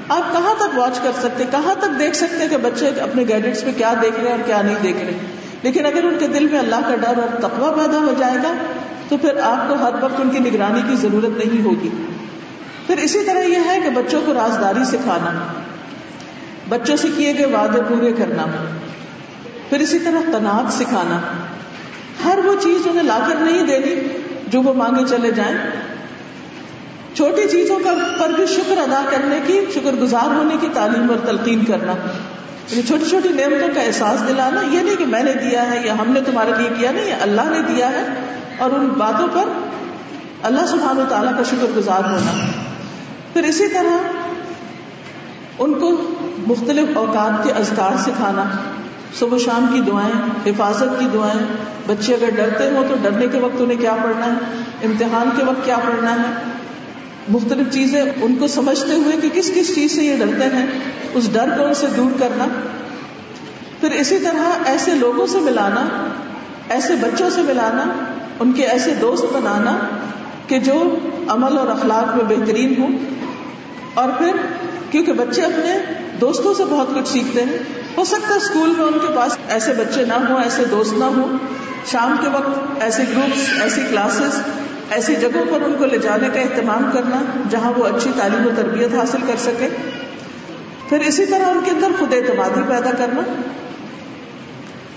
آپ کہاں تک واچ کر سکتے، کہاں تک دیکھ سکتے کہ بچے اپنے گیڈٹس میں کیا دیکھ رہے ہیں اور کیا نہیں دیکھ رہے۔ لیکن اگر ان کے دل میں اللہ کا ڈر اور تقوی پیدا ہو جائے گا، تو پھر آپ کو ہر وقت ان کی نگرانی کی ضرورت نہیں ہوگی۔ پھر اسی طرح یہ ہے کہ بچوں کو رازداری سکھانا، بچوں سے کیے گئے وعدے پورے کرنا، پھر اسی طرح تناق سکھانا۔ ہر وہ چیز انہیں لا کر نہیں دینی جو وہ مانگے چلے جائیں۔ چھوٹی چیزوں کا پر بھی شکر ادا کرنے کی، شکر گزار ہونے کی تعلیم اور تلقین کرنا۔ یعنی چھوٹی چھوٹی نعمتوں کا احساس دلانا، یہ نہیں کہ میں نے دیا ہے، یا ہم نے تمہارے لیے کیا نہیں، یہ اللہ نے دیا ہے۔ اور ان باتوں پر اللہ سبحانہ و تعالیٰ کا شکر گزار ہونا۔ پھر اسی طرح ان کو مختلف اوقات کے اذکار سکھانا۔ صبح شام کی دعائیں، حفاظت کی دعائیں۔ بچے اگر ڈرتے ہوں تو ڈرنے کے وقت انہیں کیا پڑھنا ہے؟ امتحان کے وقت کیا پڑھنا ہے؟ مختلف چیزیں ان کو سمجھتے ہوئے کہ کس کس چیز سے یہ ڈرتے ہیں؟ اس ڈر کو ان سے دور کرنا۔ پھر اسی طرح ایسے لوگوں سے ملانا، ایسے بچوں سے ملانا، ان کے ایسے دوست بنانا کہ جو عمل اور اخلاق میں بہترین ہوں۔ اور پھر کیونکہ بچے اپنے دوستوں سے بہت کچھ سیکھتے ہیں۔ ہو سکتا ہے اسکول میں ان کے پاس ایسے بچے نہ ہوں، ایسے دوست نہ ہوں۔ شام کے وقت ایسے گروپس ایسی کلاسز ایسی جگہوں پر ان کو لے جانے کا اہتمام کرنا، جہاں وہ اچھی تعلیم و تربیت حاصل کر سکے۔ پھر اسی طرح ان کے اندر خود اعتمادی پیدا کرنا،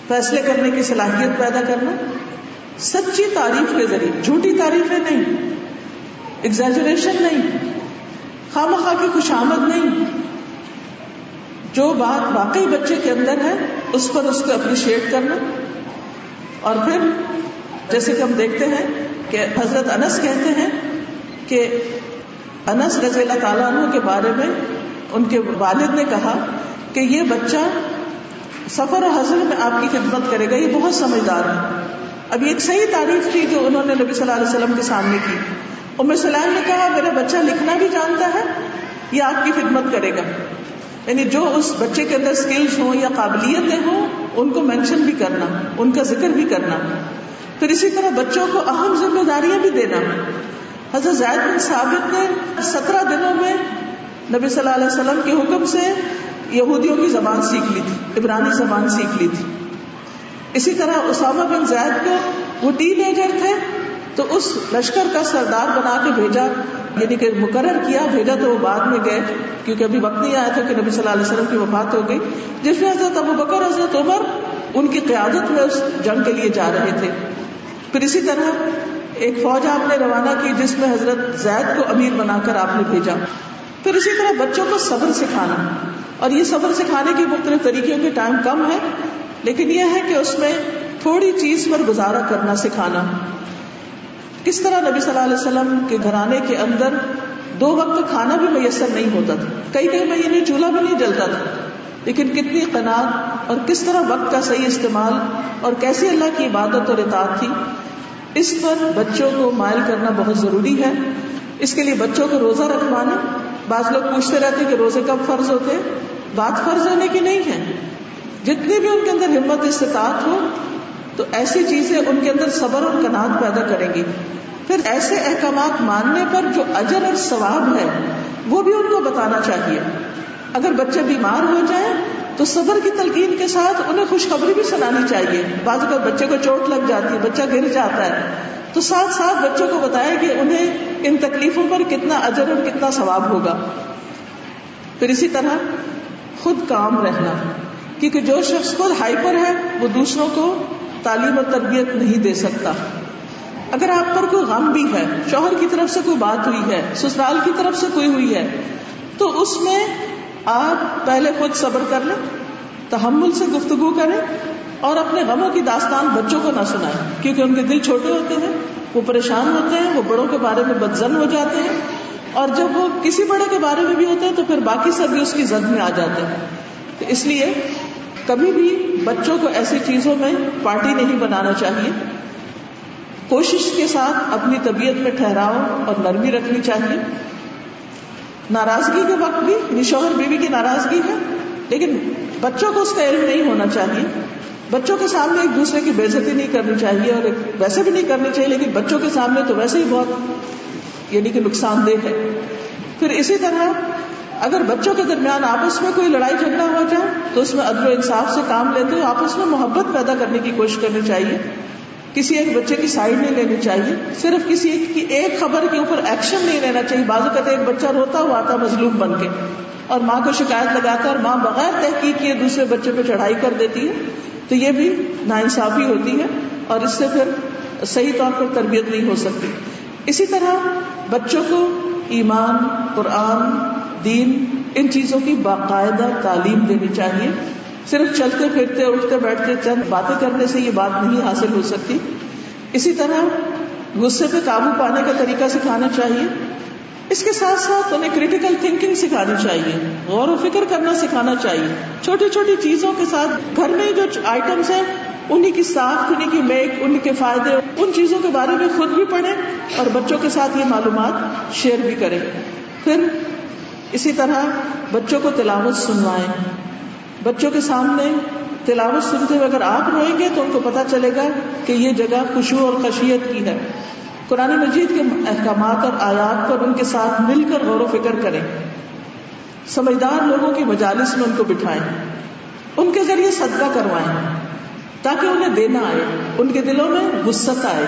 فیصلے کرنے کی صلاحیت پیدا کرنا۔ سچی تعریف کے ذریعے، جھوٹی تعریفیں نہیں ایگزیجریشن نہیں۔ خام خواہ کی خوش آمد نہیں۔ جو بات واقعی بچے کے اندر ہے، اس پر اس کو اپریشیٹ کرنا۔ اور پھر جیسے کہ ہم دیکھتے ہیں کہ حضرت انس کہتے ہیں کہ انس رضی اللہ تعالیٰ عنہ کے بارے میں ان کے والد نے کہا کہ یہ بچہ سفر و حضر میں آپ کی خدمت کرے گا، یہ بہت سمجھدار ہے۔ اب یہ ایک صحیح تعریف تھی جو انہوں نے نبی صلی اللہ علیہ وسلم کے سامنے کی۔ ام سلام نے کہا، میرا بچہ لکھنا بھی جانتا ہے یہ آپ کی خدمت کرے گا؟ یعنی جو اس بچے کے اندر اسکلس ہوں یا قابلیتیں ہوں، ان کو مینشن بھی کرنا، ان کا ذکر بھی کرنا۔ پھر اسی طرح بچوں کو اہم ذمہ داریاں بھی دینا۔ حضرت زید بن ثابت نے سترہ دنوں میں نبی صلی اللہ علیہ وسلم کے حکم سے یہودیوں کی زبان سیکھ لی تھی، عبرانی زبان سیکھ لی تھی۔ اسی طرح اسامہ بن زید کو وہ ٹین ایجر تھے۔ تو اس لشکر کا سردار بنا کے بھیجا یعنی کہ مقرر کیا، بھیجا تو وہ بعد میں گئے، کیونکہ ابھی وقت نہیں آیا تھا کہ نبی صلی اللہ علیہ وسلم کی وفات ہو گئی۔ جس میں حضرت ابو بکر، حضرت عمر، ان کی قیادت میں اس جنگ کے لیے جا رہے تھے۔ پھر اسی طرح ایک فوج آپ نے روانہ کی، جس میں حضرت زید کو امیر بنا کر آپ نے بھیجا۔ پھر اسی طرح بچوں کو صبر سکھانا۔ اور یہ صبر سکھانے کی مختلف طریقوں کے ٹائم کم ہے، لیکن یہ ہے کہ اس میں تھوڑی چیز پر گزارا کرنا، سکھانا۔ کس طرح نبی صلی اللہ علیہ وسلم کے گھرانے کے اندر دو وقت کھانا بھی میسر نہیں ہوتا تھا؟ کئی کئی مہینے یعنی چولہا بھی نہیں جلتا تھا۔ لیکن کتنی قناعت اور کس طرح وقت کا صحیح استعمال اور کیسی اللہ کی عبادت اور اطاعت تھی۔ اس پر بچوں کو مائل کرنا بہت ضروری ہے۔ اس کے لیے بچوں کو روزہ رکھوانا۔ بعض لوگ پوچھتے رہتے کہ روزے کب فرض ہوتے بات فرض ہونے کی نہیں ہے۔ جتنی بھی ان کے اندر ہمت، استطاعت ہو تو ایسی چیزیں ان کے اندر صبر اور کنات پیدا کریں گی۔ پھر ایسے احکامات ماننے پر جو اجر اور ثواب ہے، وہ بھی ان کو بتانا چاہیے۔ اگر بچے بیمار ہو جائیں، تو صبر کی تلقین کے ساتھ انہیں خوشخبری بھی سنانی چاہیے۔ بعض اگر بچے کو چوٹ لگ جاتی ہے، بچہ گر جاتا ہے۔ تو ساتھ ساتھ بچوں کو بتایا کہ انہیں ان تکلیفوں پر کتنا اجر اور کتنا ثواب ہوگا۔ پھر اسی طرح خود کام رہنا، کیونکہ جو شخص خود ہائپر ہے، وہ دوسروں کو تعلیم اور تربیت نہیں دے سکتا۔ اگر آپ پر کوئی غم بھی ہے، شوہر کی طرف سے کوئی بات ہوئی ہے، سسرال کی طرف سے کوئی ہوئی ہے، تو اس میں آپ پہلے خود صبر کر لیں، تحمل سے گفتگو کریں اور اپنے غموں کی داستان بچوں کو نہ سنائیں۔ کیونکہ ان کے دل چھوٹے ہوتے ہیں، وہ پریشان ہوتے ہیں، وہ بڑوں کے بارے میں بدزن ہو جاتے ہیں۔ اور جب وہ کسی بڑے کے بارے میں بھی ہوتے ہیں، تو پھر باقی سب بھی اس کی زد میں آ جاتے ہیں۔ تو اس لیے کبھی بھی بچوں کو ایسی چیزوں میں پارٹی نہیں بنانا چاہیے۔ کوشش کے ساتھ اپنی طبیعت میں ٹھہراؤ اور نرمی رکھنی چاہیے۔ ناراضگی کے وقت بھی یعنی شوہر بیوی کی ناراضگی ہے، لیکن بچوں کو اس کا علم نہیں ہونا چاہیے۔ بچوں کے سامنے ایک دوسرے کی بےزتی نہیں کرنی چاہیے اور ویسے بھی نہیں کرنی چاہیے، لیکن بچوں کے سامنے تو ویسے ہی بہت یعنی کہ نقصان دہ ہے۔ پھر اسی طرح اگر بچوں کے درمیان آپس میں کوئی لڑائی جھگڑا ہو جائے، تو اس میں عدل و انصاف سے کام لیتے ہوئے آپس میں محبت پیدا کرنے کی کوشش کرنی چاہیے۔ کسی ایک بچے کی سائڈ نہیں لینی چاہیے۔ صرف کسی ایک کی ایک خبر کے اوپر ایکشن نہیں لینا چاہیے۔ بازو کہتے ایک بچہ روتا ہوا آتا مظلوم بن کے۔ اور ماں کو شکایت لگاتا اور ماں بغیر تحقیق کیے دوسرے بچے پہ چڑھائی کر دیتی ہے۔ تو یہ بھی نا انصافی ہوتی ہے اور اس سے پھر صحیح طور پر تربیت نہیں ہو سکتی۔ اسی طرح بچوں کو ایمان، قرآن دین ان چیزوں کی باقاعدہ تعلیم دینی چاہیے۔ صرف چلتے پھرتے اٹھتے بیٹھتے چند باتیں کرنے سے یہ بات نہیں حاصل ہو سکتی۔ اسی طرح غصے پہ قابو پانے کا طریقہ سکھانا چاہیے۔ اس کے ساتھ ساتھ انہیں کریٹیکل تھنکنگ سکھانی چاہیے۔ غور و فکر کرنا سکھانا چاہیے۔ چھوٹی چھوٹی چیزوں کے ساتھ گھر میں جو آئٹمس ہیں انہیں کی ساخت انہیں کی میک ان کے فائدے، ان چیزوں کے بارے میں خود بھی پڑھیں اور بچوں کے ساتھ یہ معلومات شیئر بھی کریں۔ پھر اسی طرح بچوں کو تلاوت سنوائیں۔ بچوں کے سامنے تلاوت سنتے ہوئے اگر آپ روئیں گے تو ان کو پتا چلے گا کہ یہ جگہ خوشبو اور خشیت کی ہے۔ قرآن مجید کے احکامات اور آیات پر ان کے ساتھ مل کر غور و فکر کریں۔ سمجھدار لوگوں کی مجالس میں ان کو بٹھائیں۔ ان کے ذریعے صدقہ کروائیں۔ تاکہ انہیں دینا آئے۔ ان کے دلوں میں وسط آئے۔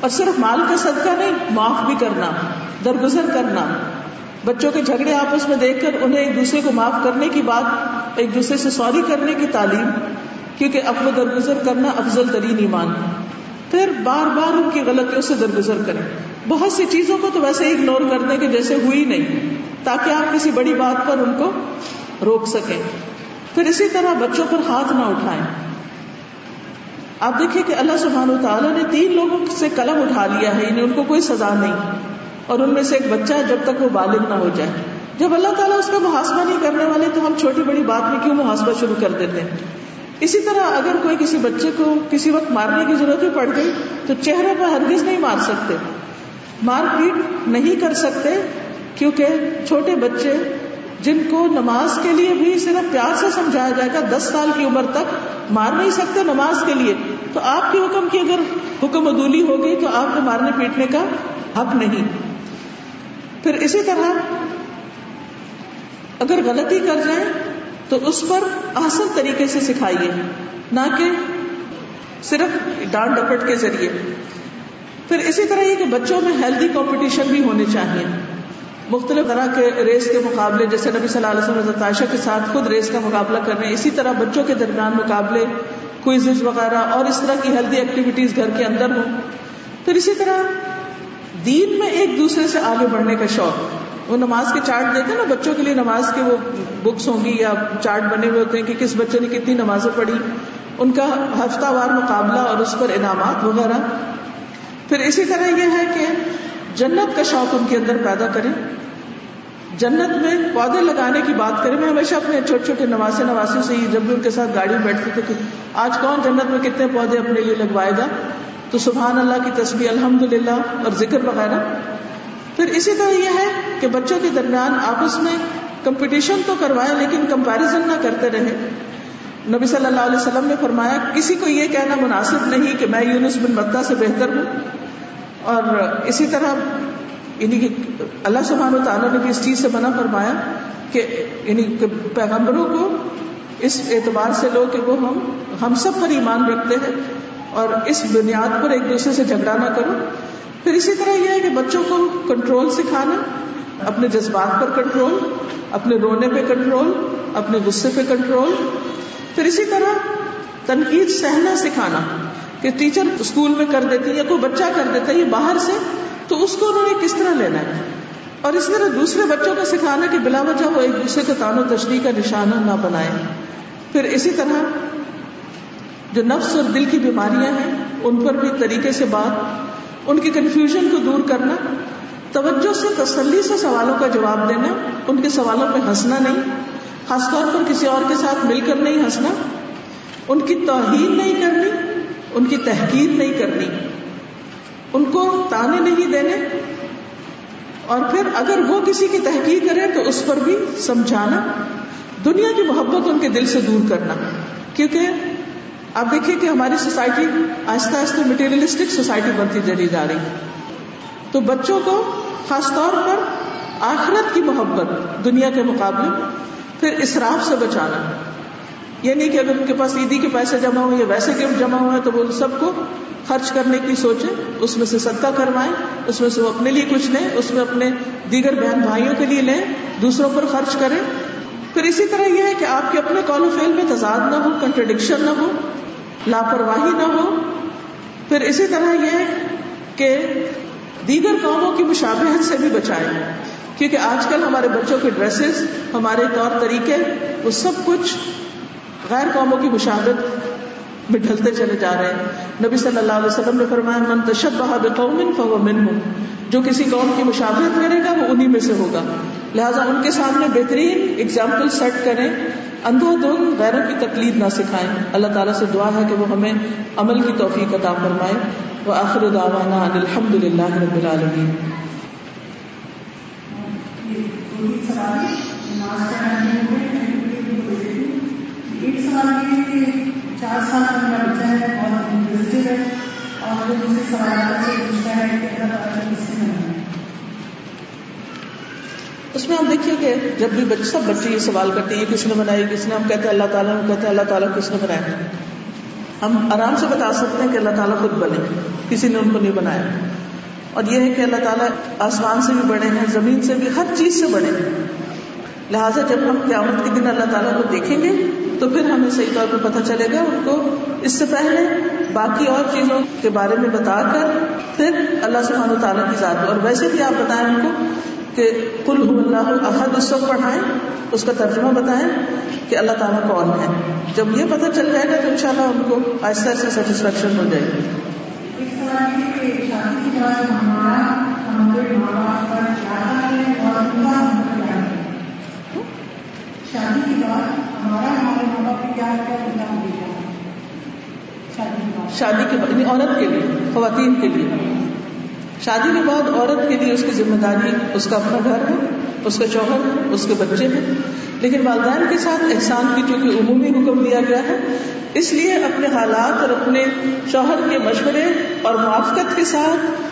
اور صرف مال کا صدقہ نہیں، معاف بھی کرنا، درگزر کرنا۔ بچوں کے جھگڑے آپس میں دیکھ کر انہیں ایک دوسرے کو معاف کرنے کی بات، ایک دوسرے سے سوری کرنے کی تعلیم، کیونکہ اب درگزر کرنا افضل ترین ایمان پھر بار بار ان کی غلطیوں سے درگزر کریں۔ بہت سی چیزوں کو تو ویسے اگنور کر دیں کہ جیسے ہوئی نہیں، تاکہ آپ کسی بڑی بات پر ان کو روک سکیں۔ پھر اسی طرح بچوں پر ہاتھ نہ اٹھائیں۔ آپ دیکھیں کہ اللہ سبحانہ و تعالیٰ نے تین لوگوں سے قلم اٹھا لیا ہے، انہیں ان کو کوئی سزا نہیں۔ اور ان میں سے ایک بچہ ہے جب تک وہ بالغ نہ ہو جائے۔ جب اللہ تعالیٰ اس کا محاسبہ نہیں کرنے والے تو ہم چھوٹی بڑی بات میں کیوں محاسبہ شروع کر دیتے ہیں؟ اسی طرح اگر کوئی کسی بچے کو کسی وقت مارنے کی ضرورت بھی پڑ گئی تو چہرے پر ہرگز نہیں مار سکتے۔ مار پیٹ نہیں کر سکتے کیونکہ چھوٹے بچے جن کو نماز کے لیے بھی صرف پیار سے سمجھایا جائے گا، دس سال کی عمر تک مار نہیں سکتے نماز کے لیے، تو آپ کے حکم کی اگر حکم عدولی ہو گئی تو آپ کو مارنے پیٹنے کا حق نہیں۔ پھر اسی طرح اگر غلطی کر جائیں تو اس پر آسان طریقے سے سکھائیے، نہ کہ صرف ڈانٹ ڈپٹ کے ذریعے۔ پھر اسی طرح یہ کہ بچوں میں ہیلدی کمپٹیشن بھی ہونے چاہیے۔ مختلف طرح کے ریس کے مقابلے، جیسے نبی صلی اللہ علیہ وسلم عائشہ کے ساتھ خود ریس کا مقابلہ کر رہے ہیں۔ اسی طرح بچوں کے درمیان مقابلے کوئزز وغیرہ اور اس طرح کی ہیلدی ایکٹیویٹیز گھر کے اندر ہوں۔ پھر اسی طرح دین میں ایک دوسرے سے آگے بڑھنے کا شوق۔ وہ نماز کے چارٹ دیتے ہیں نا، بچوں کے لیے نماز کے وہ بکس ہوں گی یا چارٹ بنے ہوئے ہوتے ہیں کہ کس بچے نے کتنی نمازیں پڑھی۔ ان کا ہفتہ وار مقابلہ اور اس پر انعامات وغیرہ۔ پھر اسی طرح یہ ہے کہ جنت کا شوق ان کے اندر پیدا کریں۔ جنت میں پودے لگانے کی بات کریں۔ میں ہمیشہ اپنے چھوٹے چھوٹے نواسے نواسے سے ہی جب بھی ان کے ساتھ گاڑی میں بیٹھتے تھے کہ آج کون جنت میں کتنے پودے اپنے لیے لگوائے گا۔ تو سبحان اللہ کی تصویر الحمد للہ اور ذکر وغیرہ۔ پھر اسی طرح یہ ہے کہ بچوں کے درمیان آپس میں کمپٹیشن تو کروائے لیکن کمپیرزن نہ کرتے رہے۔ نبی صلی اللہ علیہ وسلم نے فرمایا، کسی کو یہ کہنا مناسب نہیں کہ میں یونس بن مکہ سے بہتر ہوں۔ اور اسی طرح یعنی کہ اللہ سبحان و تعالیٰ نے بھی اس چیز سے منع فرمایا کہ یعنی کہ پیغمبروں کو اس اعتبار سے لو کہ وہ ہم ہم سب پر ایمان رکھتے ہیں۔ اور اس بنیاد پر ایک دوسرے سے جھگڑا نہ کرو۔ پھر اسی طرح یہ ہے کہ بچوں کو کنٹرول سکھانا، اپنے جذبات پر کنٹرول اپنے رونے پہ کنٹرول اپنے غصے پہ کنٹرول پھر اسی طرح تنقید سہنا سکھانا کہ ٹیچر اسکول میں کر دیتی یا کوئی بچہ کر دیتا ہے، یہ باہر سے، تو اس کو انہوں نے کس طرح لینا ہے؟ اور اس طرح دوسرے بچوں کو سکھانا کہ بلا وجہ وہ ایک دوسرے کو تان و تشریح کا نشانہ نہ بنائے۔ پھر اسی طرح جو نفس اور دل کی بیماریاں ہیں، ان پر بھی طریقے سے بات، ان کی کنفیوژن کو دور کرنا، توجہ سے، تسلی سے سوالوں کا جواب دینا، ان کے سوالوں پہ ہنسنا نہیں، خاص طور پر کسی اور کے ساتھ مل کر نہیں ہنسنا، ان کی توہین نہیں کرنی، ان کی تحقیر نہیں کرنی، ان کو تانے نہیں دینے، اور پھر اگر وہ کسی کی تحقیق کرے تو اس پر بھی سمجھانا، دنیا کی محبت ان کے دل سے دور کرنا، کیونکہ آپ دیکھیے کہ ہماری سوسائٹی آہستہ آہستہ مٹیریلسٹک سوسائٹی بنتی چلی جا رہی ہے۔ تو بچوں کو خاص طور پر آخرت کی محبت دنیا کے مقابلے پھر اسراف سے بچانا۔ یہ نہیں کہ اگر ان کے پاس عیدی کے پیسے جمع ہوئے یا ویسے گفٹ جمع ہوئے تو وہ سب کو خرچ کرنے کی سوچے اس میں سے صدقہ کروائیں، اس میں سے وہ اپنے لیے کچھ لیں، اس میں اپنے دیگر بہن بھائیوں کے لیے لیں، دوسروں پر خرچ کریں۔ پھر اسی طرح یہ ہے کہ آپ کے اپنے کال و فیل میں تضاد نہ ہو کنٹرڈکشن نہ ہو لاپرواہی نہ ہو۔ پھر اسی طرح یہ کہ دیگر قوموں کی مشابہت سے بھی بچائیں۔ کیونکہ آج کل ہمارے بچوں کے ڈریسز ہمارے طور طریقے، وہ سب کچھ غیر قوموں کی مشابت میں ڈھلتے چلے جا رہے ہیں۔ نبی صلی اللہ علیہ وسلم نے فرمایا، من تشبہ بقوم فهو منهم۔ جو کسی قوم کی مشابہت کرے گا، وہ انہی میں سے ہوگا۔ لہٰذا ان کے سامنے بہترین اگزامپل سیٹ کریں۔ اندھا دھن غیروں کی تقلید نہ سکھائیں۔ اللہ تعالیٰ سے دعا ہے کہ وہ ہمیں عمل کی توفیق عطا فرمائے۔ وہ آخر دعوانا ان الحمد للہ رب العالمین۔ ایک سوال یہ کہ چار سال کا میرا بچہ ہے بہت انٹرسٹیڈ ہے اور وہ مجھے سوالات سے پوچھتا ہے؟ کہ اللہ تعالیٰ کس نے اس میں ہم دیکھیے کہ جب بھی بچے سب بچے یہ سوال کرتے ہیں، یہ کس نے بنائی، کس نے ہم کہتے ہیں اللہ تعالیٰ، ہم کہتے ہیں اللہ تعالیٰ کس نے بنایا ہم آرام سے بتا سکتے ہیں کہ اللہ تعالیٰ خود بنے، کسی نے ان کو نہیں بنایا۔ اور یہ ہے کہ اللہ تعالیٰ آسمان سے بھی بڑے ہیں، زمین سے بھی، ہر چیز سے بڑے ہیں۔ لہٰذا جب ہم قیامت کے دن اللہ تعالیٰ کو دیکھیں گے، تو پھر ہمیں صحیح طور پہ پتہ چلے گا ان کو اس سے پہلے باقی اور چیزوں کے بارے میں بتا کر پھر اللہ سبحانہ و تعالیٰ کی ذات اور ویسے بھی آپ بتائیں ان کو کہ کل اللہ احد اس وقت پڑھائیں اس کا ترجمہ بتائیں کہ اللہ تعالیٰ کون ہے۔ جب یہ پتہ چل جائے گا تو انشاءاللہ ان کو آہستہ آہستہ سیٹسفیکشن ہو جائے گی۔ کے بعد شادی کے بعد یعنی عورت کے لیے خواتین کے لیے۔ شادی کے بعد عورت کے لیے اس کی ذمہ داری، اس کا اپنا گھر ہے، اس کا شوہر ہے، اس کے بچے ہیں۔ لیکن والدین کے ساتھ احسان کی چونکہ عمومی حکم دیا گیا ہے، اس لیے اپنے حالات اور اپنے شوہر کے مشورے اور موافقت کے ساتھ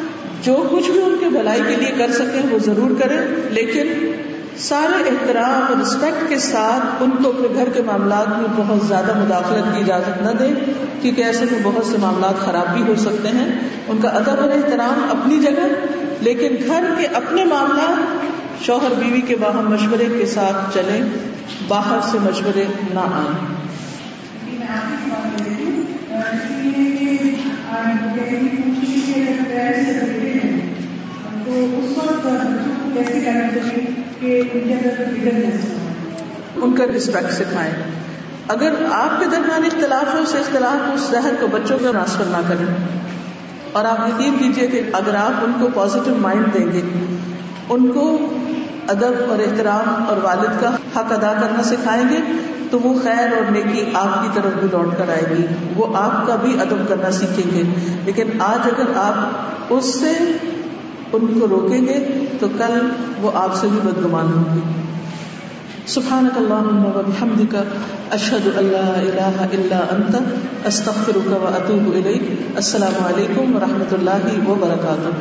جو کچھ بھی ان کے بھلائی کے لیے کر سکیں، وہ ضرور کریں۔ لیکن سارے احترام اور رسپیکٹ کے ساتھ ان کو اپنے گھر کے معاملات میں بہت زیادہ مداخلت کی اجازت نہ دیں کیونکہ ایسے میں بہت سے معاملات خراب بھی ہو سکتے ہیں۔ ان کا ادب اور احترام اپنی جگہ، لیکن گھر کے اپنے معاملات، شوہر بیوی کے باہم مشورے کے ساتھ چلیں، باہر سے مشورے نہ آئیں۔ کہ ان کے اندر ان کا رسپیکٹ سکھائیں۔ اگر آپ کے درمیان اختلاف ہے، اس اختلاف اس زہر کو بچوں کو ٹرانسفر نہ کریں۔ اور آپ یقین کیجیے کہ اگر آپ ان کو پازیٹیو مائنڈ دیں گے، ان کو ادب اور احترام اور والد کا حق ادا کرنا سکھائیں گے، تو وہ خیر اور نیکی آپ کی طرف بھی لوٹ کر آئے گی۔ وہ آپ کا بھی ادب کرنا سیکھیں گے۔ لیکن آج اگر آپ اس سے ان کو روکیں گے تو کل وہ آپ سے بھی بدگمان ہوں گے۔ سبحانك اللهم وبحمدك اشهد ان لا اله الا انت استغفرك واتوب اليك السلام علیکم ورحمۃ اللہ وبرکاتہ۔